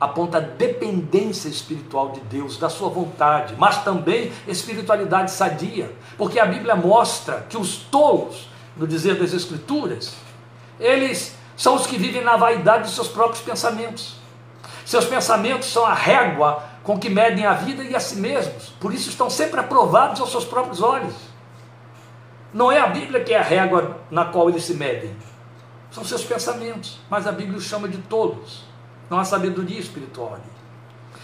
aponta dependência espiritual de Deus, da sua vontade, mas também espiritualidade sadia, porque a Bíblia mostra que os tolos, no dizer das Escrituras, eles são os que vivem na vaidade de seus próprios pensamentos. Seus pensamentos são a régua com que medem a vida e a si mesmos. Por isso estão sempre aprovados aos seus próprios olhos. Não é a Bíblia que é a régua na qual eles se medem. São seus pensamentos. Mas a Bíblia os chama de tolos. Não há sabedoria espiritual ali.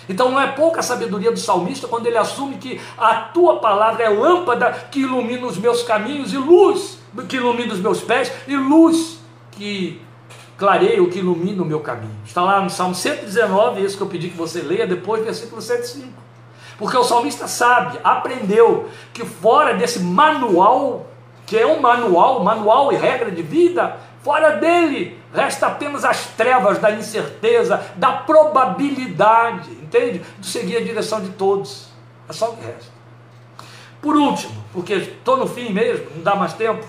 Então não é pouca a sabedoria do salmista quando ele assume que a tua palavra é lâmpada que ilumina os meus caminhos e luz que ilumina os meus pés e luz que clareia o que ilumina o meu caminho. Está lá no Salmo 119, esse que eu pedi que você leia depois, versículo 105. Porque o salmista sabe, aprendeu que fora desse manual, que é um manual, manual e regra de vida, fora dele resta apenas as trevas da incerteza, da probabilidade, entende? De seguir a direção de todos. É só o que resta. Por último, porque estou no fim mesmo, não dá mais tempo,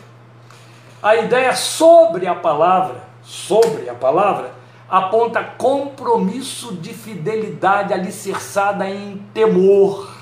a ideia sobre a palavra sobre a palavra, aponta compromisso de fidelidade alicerçada em temor.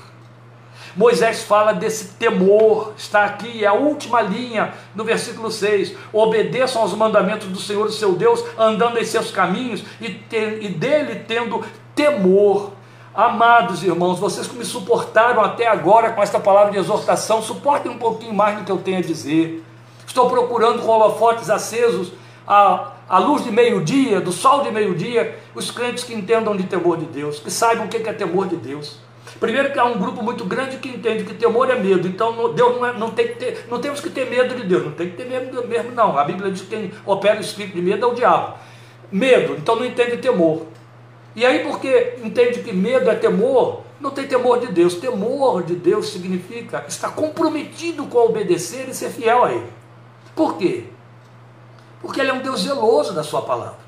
Moisés fala desse temor, está aqui, é a última linha no versículo 6. Obedeçam aos mandamentos do Senhor, seu Deus, andando em seus caminhos e, te, e dele tendo temor. Amados irmãos, vocês que me suportaram até agora com esta palavra de exortação, suportem um pouquinho mais do que eu tenho a dizer. Estou procurando com holofotes acesos a à luz de meio-dia, do sol de meio-dia, os crentes que entendam de temor de Deus, que saibam o que é temor de Deus. Primeiro que há um grupo muito grande que entende que temor é medo, então Deus não, é, não tem que ter, não temos que ter medo de Deus, não tem que ter medo mesmo não. A Bíblia diz que quem opera o espírito de medo é o diabo. Medo, então não entende temor. E aí porque entende que medo é temor, não tem temor de Deus. Temor de Deus significa estar comprometido com obedecer e ser fiel a Ele. Por quê? porque Ele é um Deus zeloso da Sua palavra.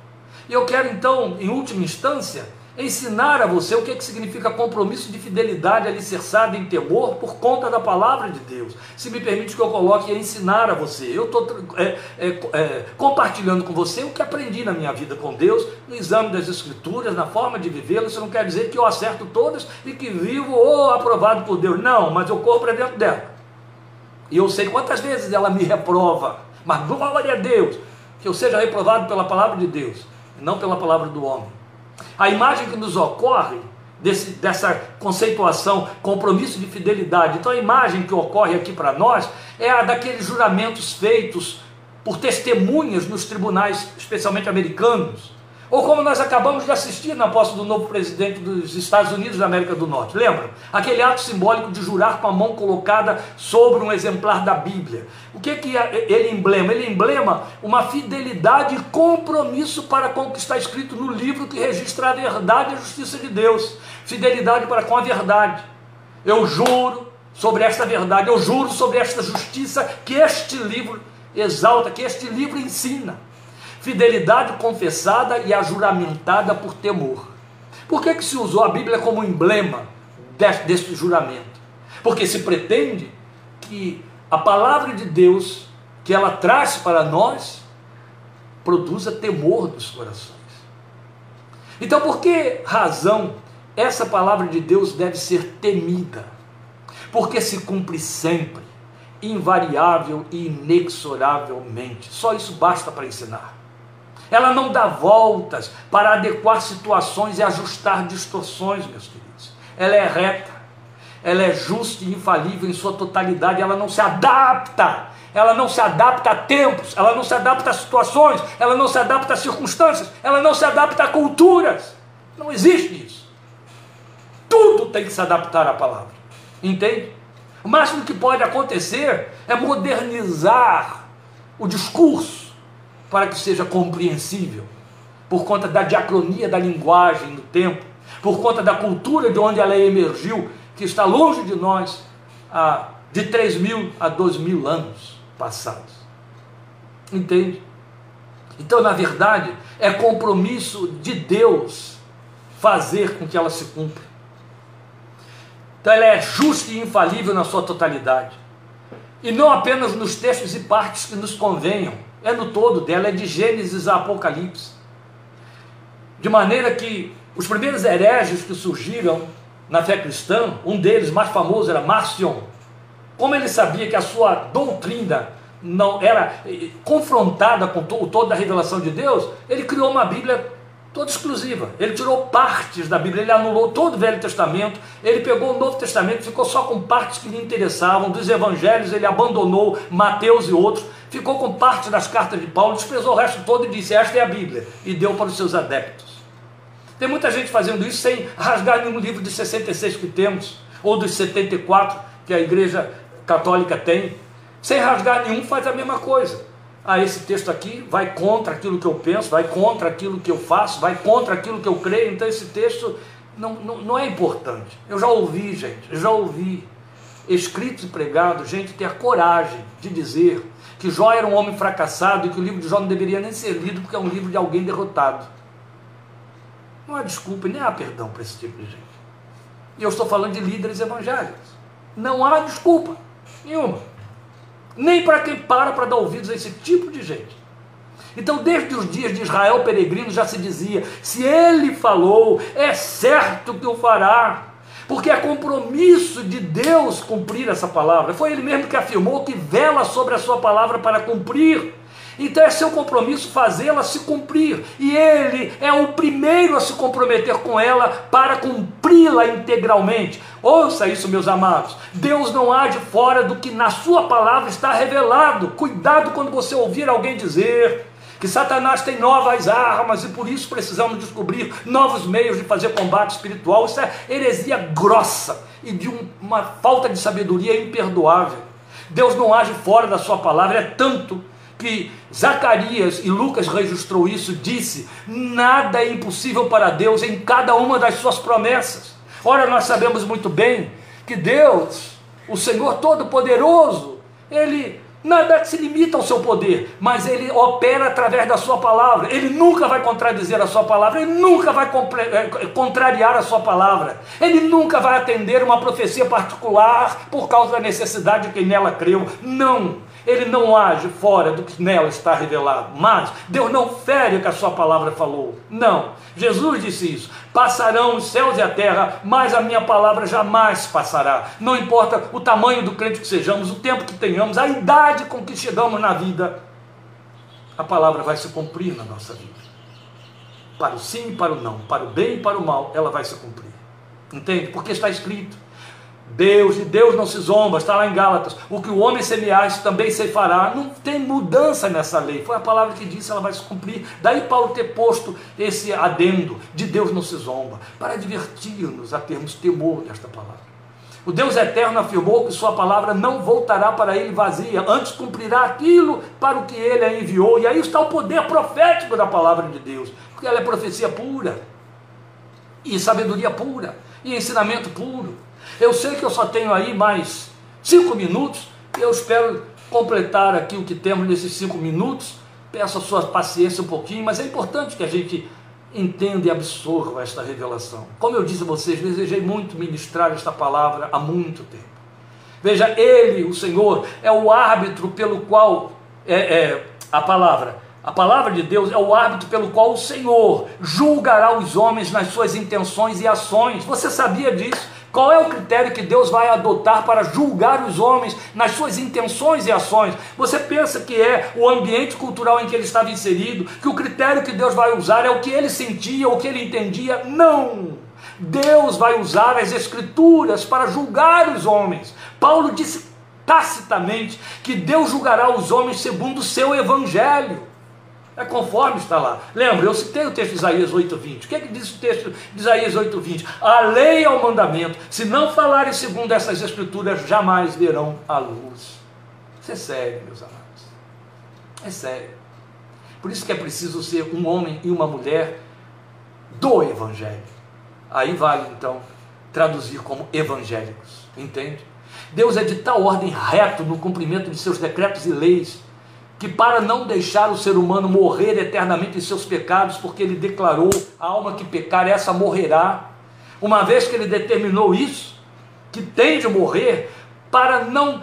E eu quero então, em última instância, ensinar a você o que, é que significa compromisso de fidelidade alicerçado em temor por conta da palavra de Deus. Se me permite que eu coloque ensinar a você. Eu estou é, é, é, compartilhando com você o que aprendi na minha vida com Deus, no exame das Escrituras, na forma de vivê-lo. Isso não quer dizer que eu acerto todas e que vivo ou aprovado por Deus. Não, mas eu corro para dentro dela. E eu sei quantas vezes ela me reprova. Mas glória a Deus, que eu seja reprovado pela palavra de Deus, não pela palavra do homem. A imagem que nos ocorre desse, dessa conceituação, compromisso de fidelidade. Então a imagem que ocorre aqui para nós é a daqueles juramentos feitos por testemunhas nos tribunais, especialmente americanos, ou como nós acabamos de assistir na posse do novo presidente dos Estados Unidos da América do Norte, lembra? Aquele ato simbólico de jurar com a mão colocada sobre um exemplar da Bíblia. O que, que é ele emblema? Ele emblema uma fidelidade e compromisso para com o que está escrito no livro que registra a verdade e a justiça de Deus. Fidelidade para com a verdade. Eu juro sobre esta verdade, eu juro sobre esta justiça que este livro exalta, que este livro ensina fidelidade confessada e ajuramentada por temor. Por que, que se usou a Bíblia como emblema deste, juramento? Porque se pretende que a palavra de Deus que ela traz para nós produza temor dos corações. Então, por que razão essa palavra de Deus deve ser temida? Porque se cumpre sempre, invariável e inexoravelmente. Só isso basta para ensinar. Ela não dá voltas para adequar situações e ajustar distorções, meus queridos. Ela é reta, ela é justa e infalível em sua totalidade, ela não se adapta. Ela não se adapta a tempos, ela não se adapta a situações, ela não se adapta a circunstâncias, ela não se adapta a culturas. Não existe isso. Tudo tem que se adaptar à palavra. Entende? O máximo que pode acontecer é modernizar o discurso para que seja compreensível, por conta da diacronia da linguagem no tempo, por conta da cultura de onde ela emergiu, que está longe de nós, há de 3 mil a 2 mil anos passados. Entende? Então, na verdade, é compromisso de Deus fazer com que ela se cumpra. Então, ela é justa e infalível na sua totalidade. E não apenas nos textos e partes que nos convenham, é no todo dela, é de Gênesis a Apocalipse. De maneira que os primeiros hereges que surgiram na fé cristã, um deles, mais famoso, era Marcion. Como ele sabia que a sua doutrina não era eh, confrontada com o todo da revelação de Deus, ele criou uma Bíblia toda exclusiva. Ele tirou partes da Bíblia, ele anulou todo o Velho Testamento, ele pegou o Novo Testamento, ficou só com partes que lhe interessavam, dos evangelhos ele abandonou Mateus e outros, ficou com parte das cartas de Paulo, desprezou o resto todo e disse: Esta é a Bíblia, e deu para os seus adeptos. Tem muita gente fazendo isso sem rasgar nenhum livro de 66 que temos, ou dos 74 que a Igreja Católica tem, sem rasgar nenhum, faz a mesma coisa ah, esse texto aqui vai contra aquilo que eu penso, vai contra aquilo que eu faço, vai contra aquilo que eu creio, então esse texto não, não, não é importante. Eu já ouvi, gente, já ouvi escritos e pregados, gente ter coragem de dizer que Jó era um homem fracassado e que o livro de Jó não deveria nem ser lido porque é um livro de alguém derrotado. Não há desculpa nem há perdão para esse tipo de gente. E eu estou falando de líderes evangélicos. Não há desculpa nenhuma nem para quem para para dar ouvidos a esse tipo de gente. Então, desde os dias de Israel peregrino já se dizia: se ele falou, é certo que o fará, porque é compromisso de Deus cumprir essa palavra. Foi ele mesmo que afirmou que vela sobre a sua palavra para cumprir. Então é seu compromisso fazê-la se cumprir. E ele é o primeiro a se comprometer com ela para cumpri-la integralmente. Ouça isso, meus amados. Deus não age fora do que na sua palavra está revelado. Cuidado quando você ouvir alguém dizer que Satanás tem novas armas e por isso precisamos descobrir novos meios de fazer combate espiritual. Isso é heresia grossa e de um, uma falta de sabedoria imperdoável. Deus não age fora da sua palavra, é tanto que Zacarias e Lucas registrou isso, disse: nada é impossível para Deus em cada uma das suas promessas. Ora, nós sabemos muito bem que Deus, o Senhor Todo-Poderoso, Ele nada se limita ao seu poder, mas Ele opera através da Sua palavra. Ele nunca vai contradizer a Sua palavra, Ele nunca vai eh, contrariar a Sua palavra, Ele nunca vai atender uma profecia particular por causa da necessidade de quem nela creu. Não ele não age fora do que nela está revelado. Mas Deus não fere o que a sua palavra falou. Não. Jesus disse isso. Passarão os céus e a terra, mas a minha palavra jamais passará. Não importa o tamanho do crente que sejamos, o tempo que tenhamos, a idade com que chegamos na vida, a palavra vai se cumprir na nossa vida. Para o sim e para o não, para o bem e para o mal, ela vai se cumprir. Entende? Porque está escrito. Deus, de Deus não se zomba, está lá em Gálatas. O que o homem semear, também se fará. Não tem mudança nessa lei. Foi a palavra que disse, ela vai se cumprir. Daí Paulo ter posto esse adendo, de Deus não se zomba, para divertir-nos a termos temor desta palavra. O Deus eterno afirmou que sua palavra não voltará para ele vazia, antes cumprirá aquilo para o que ele a enviou. E aí está o poder profético da palavra de Deus, porque ela é profecia pura, e sabedoria pura, e ensinamento puro. Eu sei que eu só tenho aí mais cinco minutos, e eu espero completar aqui o que temos nesses cinco minutos. Peço a sua paciência um pouquinho, mas é importante que a gente entenda e absorva esta revelação. Como eu disse a vocês, desejei muito ministrar esta palavra há muito tempo. Veja, Ele, o Senhor, é o árbitro pelo qual é, é a palavra. A palavra de Deus é o árbitro pelo qual o Senhor julgará os homens nas suas intenções e ações. Você sabia disso? Qual é o critério que Deus vai adotar para julgar os homens nas suas intenções e ações? Você pensa que é o ambiente cultural em que ele estava inserido, que o critério que Deus vai usar é o que ele sentia, o que ele entendia? Não! Deus vai usar as Escrituras para julgar os homens. Paulo disse tacitamente que Deus julgará os homens segundo o seu evangelho. É conforme está lá. Lembra, eu citei o texto de Isaías 8,20. O que é que diz o texto de Isaías 8,20? A lei é o mandamento. Se não falarem segundo essas escrituras, jamais verão a luz. Isso é sério, meus amados. É sério. Por isso que é preciso ser um homem e uma mulher do Evangelho. Aí vale, então, traduzir como evangélicos. Entende? Deus é de tal ordem reto no cumprimento de seus decretos e leis que para não deixar o ser humano morrer eternamente em seus pecados, porque ele declarou a alma que pecar, essa morrerá. Uma vez que ele determinou isso, que tem de morrer, para não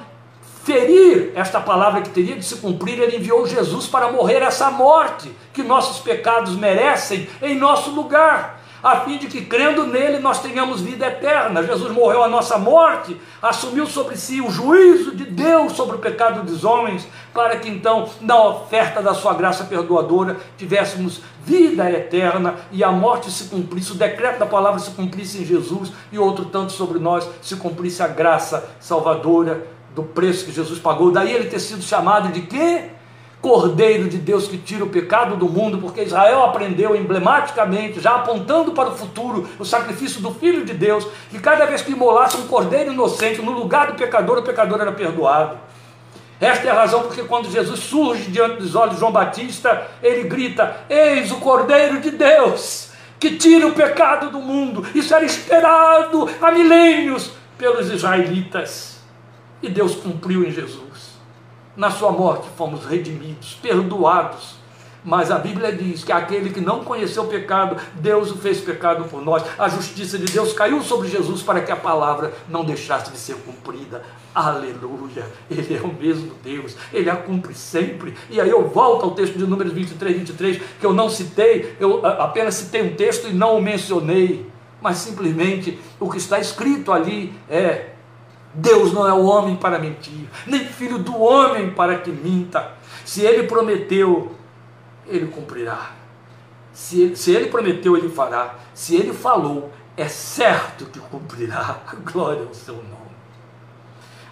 ferir esta palavra que teria de se cumprir, ele enviou Jesus para morrer essa morte que nossos pecados merecem em nosso lugar a fim de que, crendo nele, nós tenhamos vida eterna. Jesus morreu a nossa morte, assumiu sobre si o juízo de Deus sobre o pecado dos homens, para que então, na oferta da sua graça perdoadora, tivéssemos vida eterna e a morte se cumprisse, o decreto da palavra se cumprisse em Jesus e outro tanto sobre nós se cumprisse a graça salvadora do preço que Jesus pagou. Daí ele ter sido chamado de quê? Cordeiro de Deus que tira o pecado do mundo, porque Israel aprendeu emblematicamente, já apontando para o futuro, o sacrifício do Filho de Deus, que cada vez que imolasse um cordeiro inocente no lugar do pecador, o pecador era perdoado. Esta é a razão porque quando Jesus surge diante dos olhos de João Batista, ele grita: Eis o Cordeiro de Deus que tira o pecado do mundo. Isso era esperado há milênios pelos israelitas. E Deus cumpriu em Jesus. Na sua morte fomos redimidos, perdoados. Mas a Bíblia diz que aquele que não conheceu o pecado, Deus o fez pecado por nós. A justiça de Deus caiu sobre Jesus para que a palavra não deixasse de ser cumprida. Aleluia! Ele é o mesmo Deus, ele a cumpre sempre. E aí eu volto ao texto de Números 23, 23, que eu não citei, eu apenas citei um texto e não o mencionei. Mas simplesmente o que está escrito ali é Deus não é o homem para mentir, nem filho do homem para que minta. Se ele prometeu, ele cumprirá. Se ele, se ele prometeu, ele fará. Se ele falou, é certo que cumprirá. Glória ao seu nome.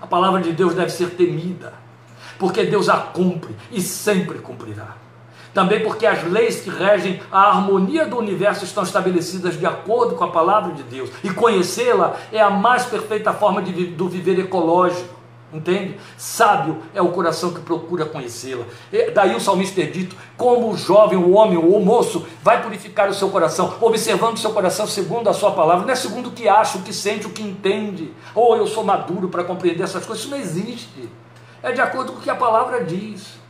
A palavra de Deus deve ser temida, porque Deus a cumpre e sempre cumprirá. Também porque as leis que regem a harmonia do universo estão estabelecidas de acordo com a palavra de Deus. E conhecê-la é a mais perfeita forma de, do viver ecológico. Entende? Sábio é o coração que procura conhecê-la. Daí o salmista ter dito: como o jovem, o homem, o moço vai purificar o seu coração, observando o seu coração segundo a sua palavra, não é segundo o que acha, o que sente, o que entende. Ou oh, eu sou maduro para compreender essas coisas. Isso não existe. É de acordo com o que a palavra diz.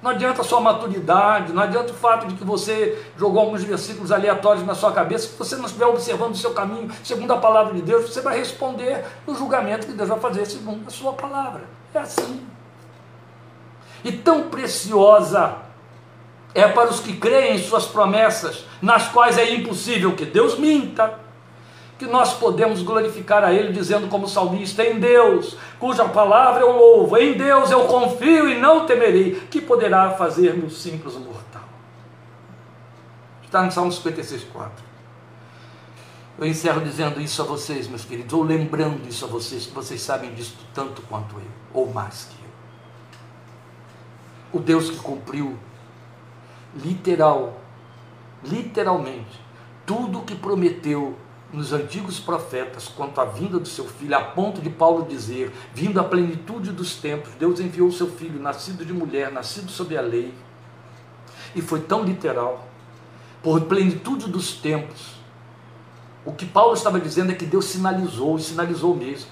Não adianta a sua maturidade, não adianta o fato de que você jogou alguns versículos aleatórios na sua cabeça, se você não estiver observando o seu caminho segundo a palavra de Deus, você vai responder no julgamento que Deus vai fazer segundo a sua palavra. É assim. E tão preciosa é para os que creem em suas promessas, nas quais é impossível que Deus minta que nós podemos glorificar a Ele, dizendo como salmista: em Deus, cuja palavra eu louvo, em Deus eu confio e não temerei, que poderá fazer-me o simples mortal. Está no Salmo 56, 4. Eu encerro dizendo isso a vocês, meus queridos, ou lembrando isso a vocês, que vocês sabem disso tanto quanto eu, ou mais que eu. O Deus que cumpriu, literal, literalmente, tudo o que prometeu nos antigos profetas quanto à vinda do seu filho, a ponto de Paulo dizer: vindo à plenitude dos tempos, Deus enviou o seu filho, nascido de mulher, nascido sob a lei. E foi tão literal, por plenitude dos tempos. O que Paulo estava dizendo é que Deus sinalizou, e sinalizou mesmo.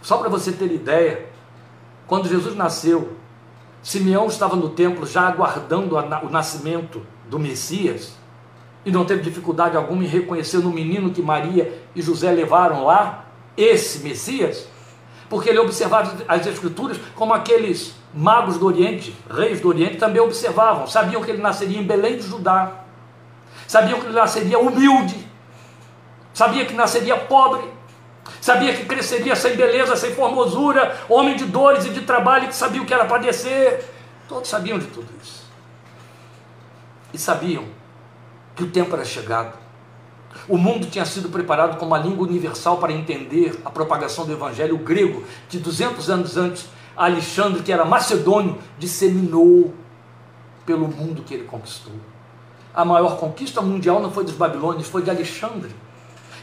Só para você ter ideia, quando Jesus nasceu, Simeão estava no templo já aguardando o nascimento do Messias e não teve dificuldade alguma em reconhecer no menino que Maria e José levaram lá esse Messias, porque ele observava as Escrituras como aqueles magos do Oriente, reis do Oriente, também observavam, sabiam que ele nasceria em Belém de Judá, sabiam que ele nasceria humilde, sabia que nasceria pobre, sabia que cresceria sem beleza, sem formosura, homem de dores e de trabalho, que sabia o que era padecer, todos sabiam de tudo isso. E sabiam que o tempo era chegado. O mundo tinha sido preparado como a língua universal para entender a propagação do evangelho grego, que 200 anos antes, Alexandre, que era macedônio, disseminou pelo mundo que ele conquistou. A maior conquista mundial não foi dos babilônios, foi de Alexandre.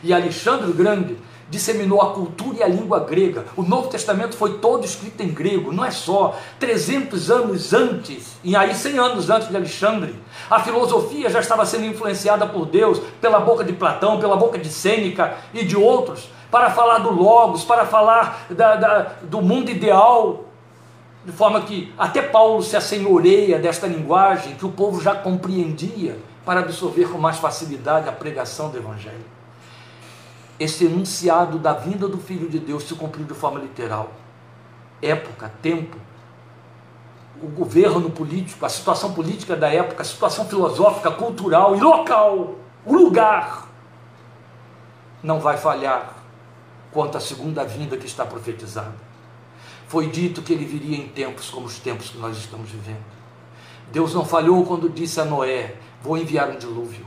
E Alexandre o Grande disseminou a cultura e a língua grega. O Novo Testamento foi todo escrito em grego, não é só. 300 anos antes, e aí 100 anos antes de Alexandre, a filosofia já estava sendo influenciada por Deus, pela boca de Platão, pela boca de Sêneca e de outros, para falar do Logos, para falar da, da, do mundo ideal. de forma que até Paulo se assenhoreia desta linguagem que o povo já compreendia para absorver com mais facilidade a pregação do Evangelho. Esse enunciado da vinda do Filho de Deus se cumpriu de forma literal. Época, tempo, o governo político, a situação política da época, a situação filosófica, cultural e local, o lugar, não vai falhar quanto à segunda vinda que está profetizada. Foi dito que ele viria em tempos como os tempos que nós estamos vivendo. Deus não falhou quando disse a Noé: Vou enviar um dilúvio.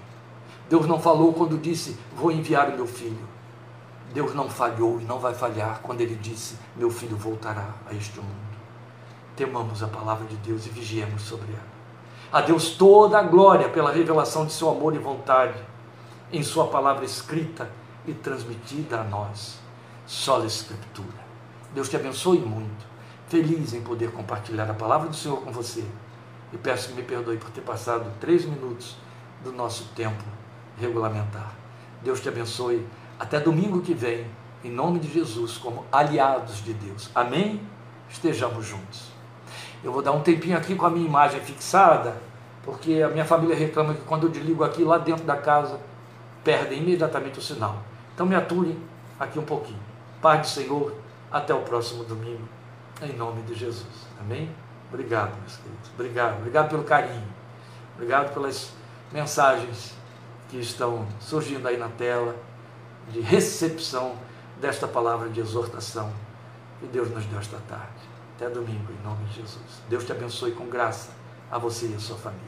Deus não falou quando disse: Vou enviar o meu filho. Deus não falhou e não vai falhar quando ele disse: Meu filho voltará a este mundo. Temamos a palavra de Deus e vigiemos sobre ela. A Deus toda a glória pela revelação de seu amor e vontade em sua palavra escrita e transmitida a nós. Só a Escritura. Deus te abençoe muito. Feliz em poder compartilhar a palavra do Senhor com você. E peço que me perdoe por ter passado três minutos do nosso tempo regulamentar. Deus te abençoe. Até domingo que vem, em nome de Jesus, como aliados de Deus. Amém? Estejamos juntos. Eu vou dar um tempinho aqui com a minha imagem fixada, porque a minha família reclama que quando eu desligo aqui lá dentro da casa, perde imediatamente o sinal. Então me ature aqui um pouquinho. Pai do Senhor até o próximo domingo, em nome de Jesus. Amém? Obrigado, meus queridos. Obrigado. Obrigado pelo carinho. Obrigado pelas mensagens que estão surgindo aí na tela, de recepção desta palavra de exortação que Deus nos deu esta tarde. Até domingo, em nome de Jesus. Deus te abençoe com graça a você e a sua família.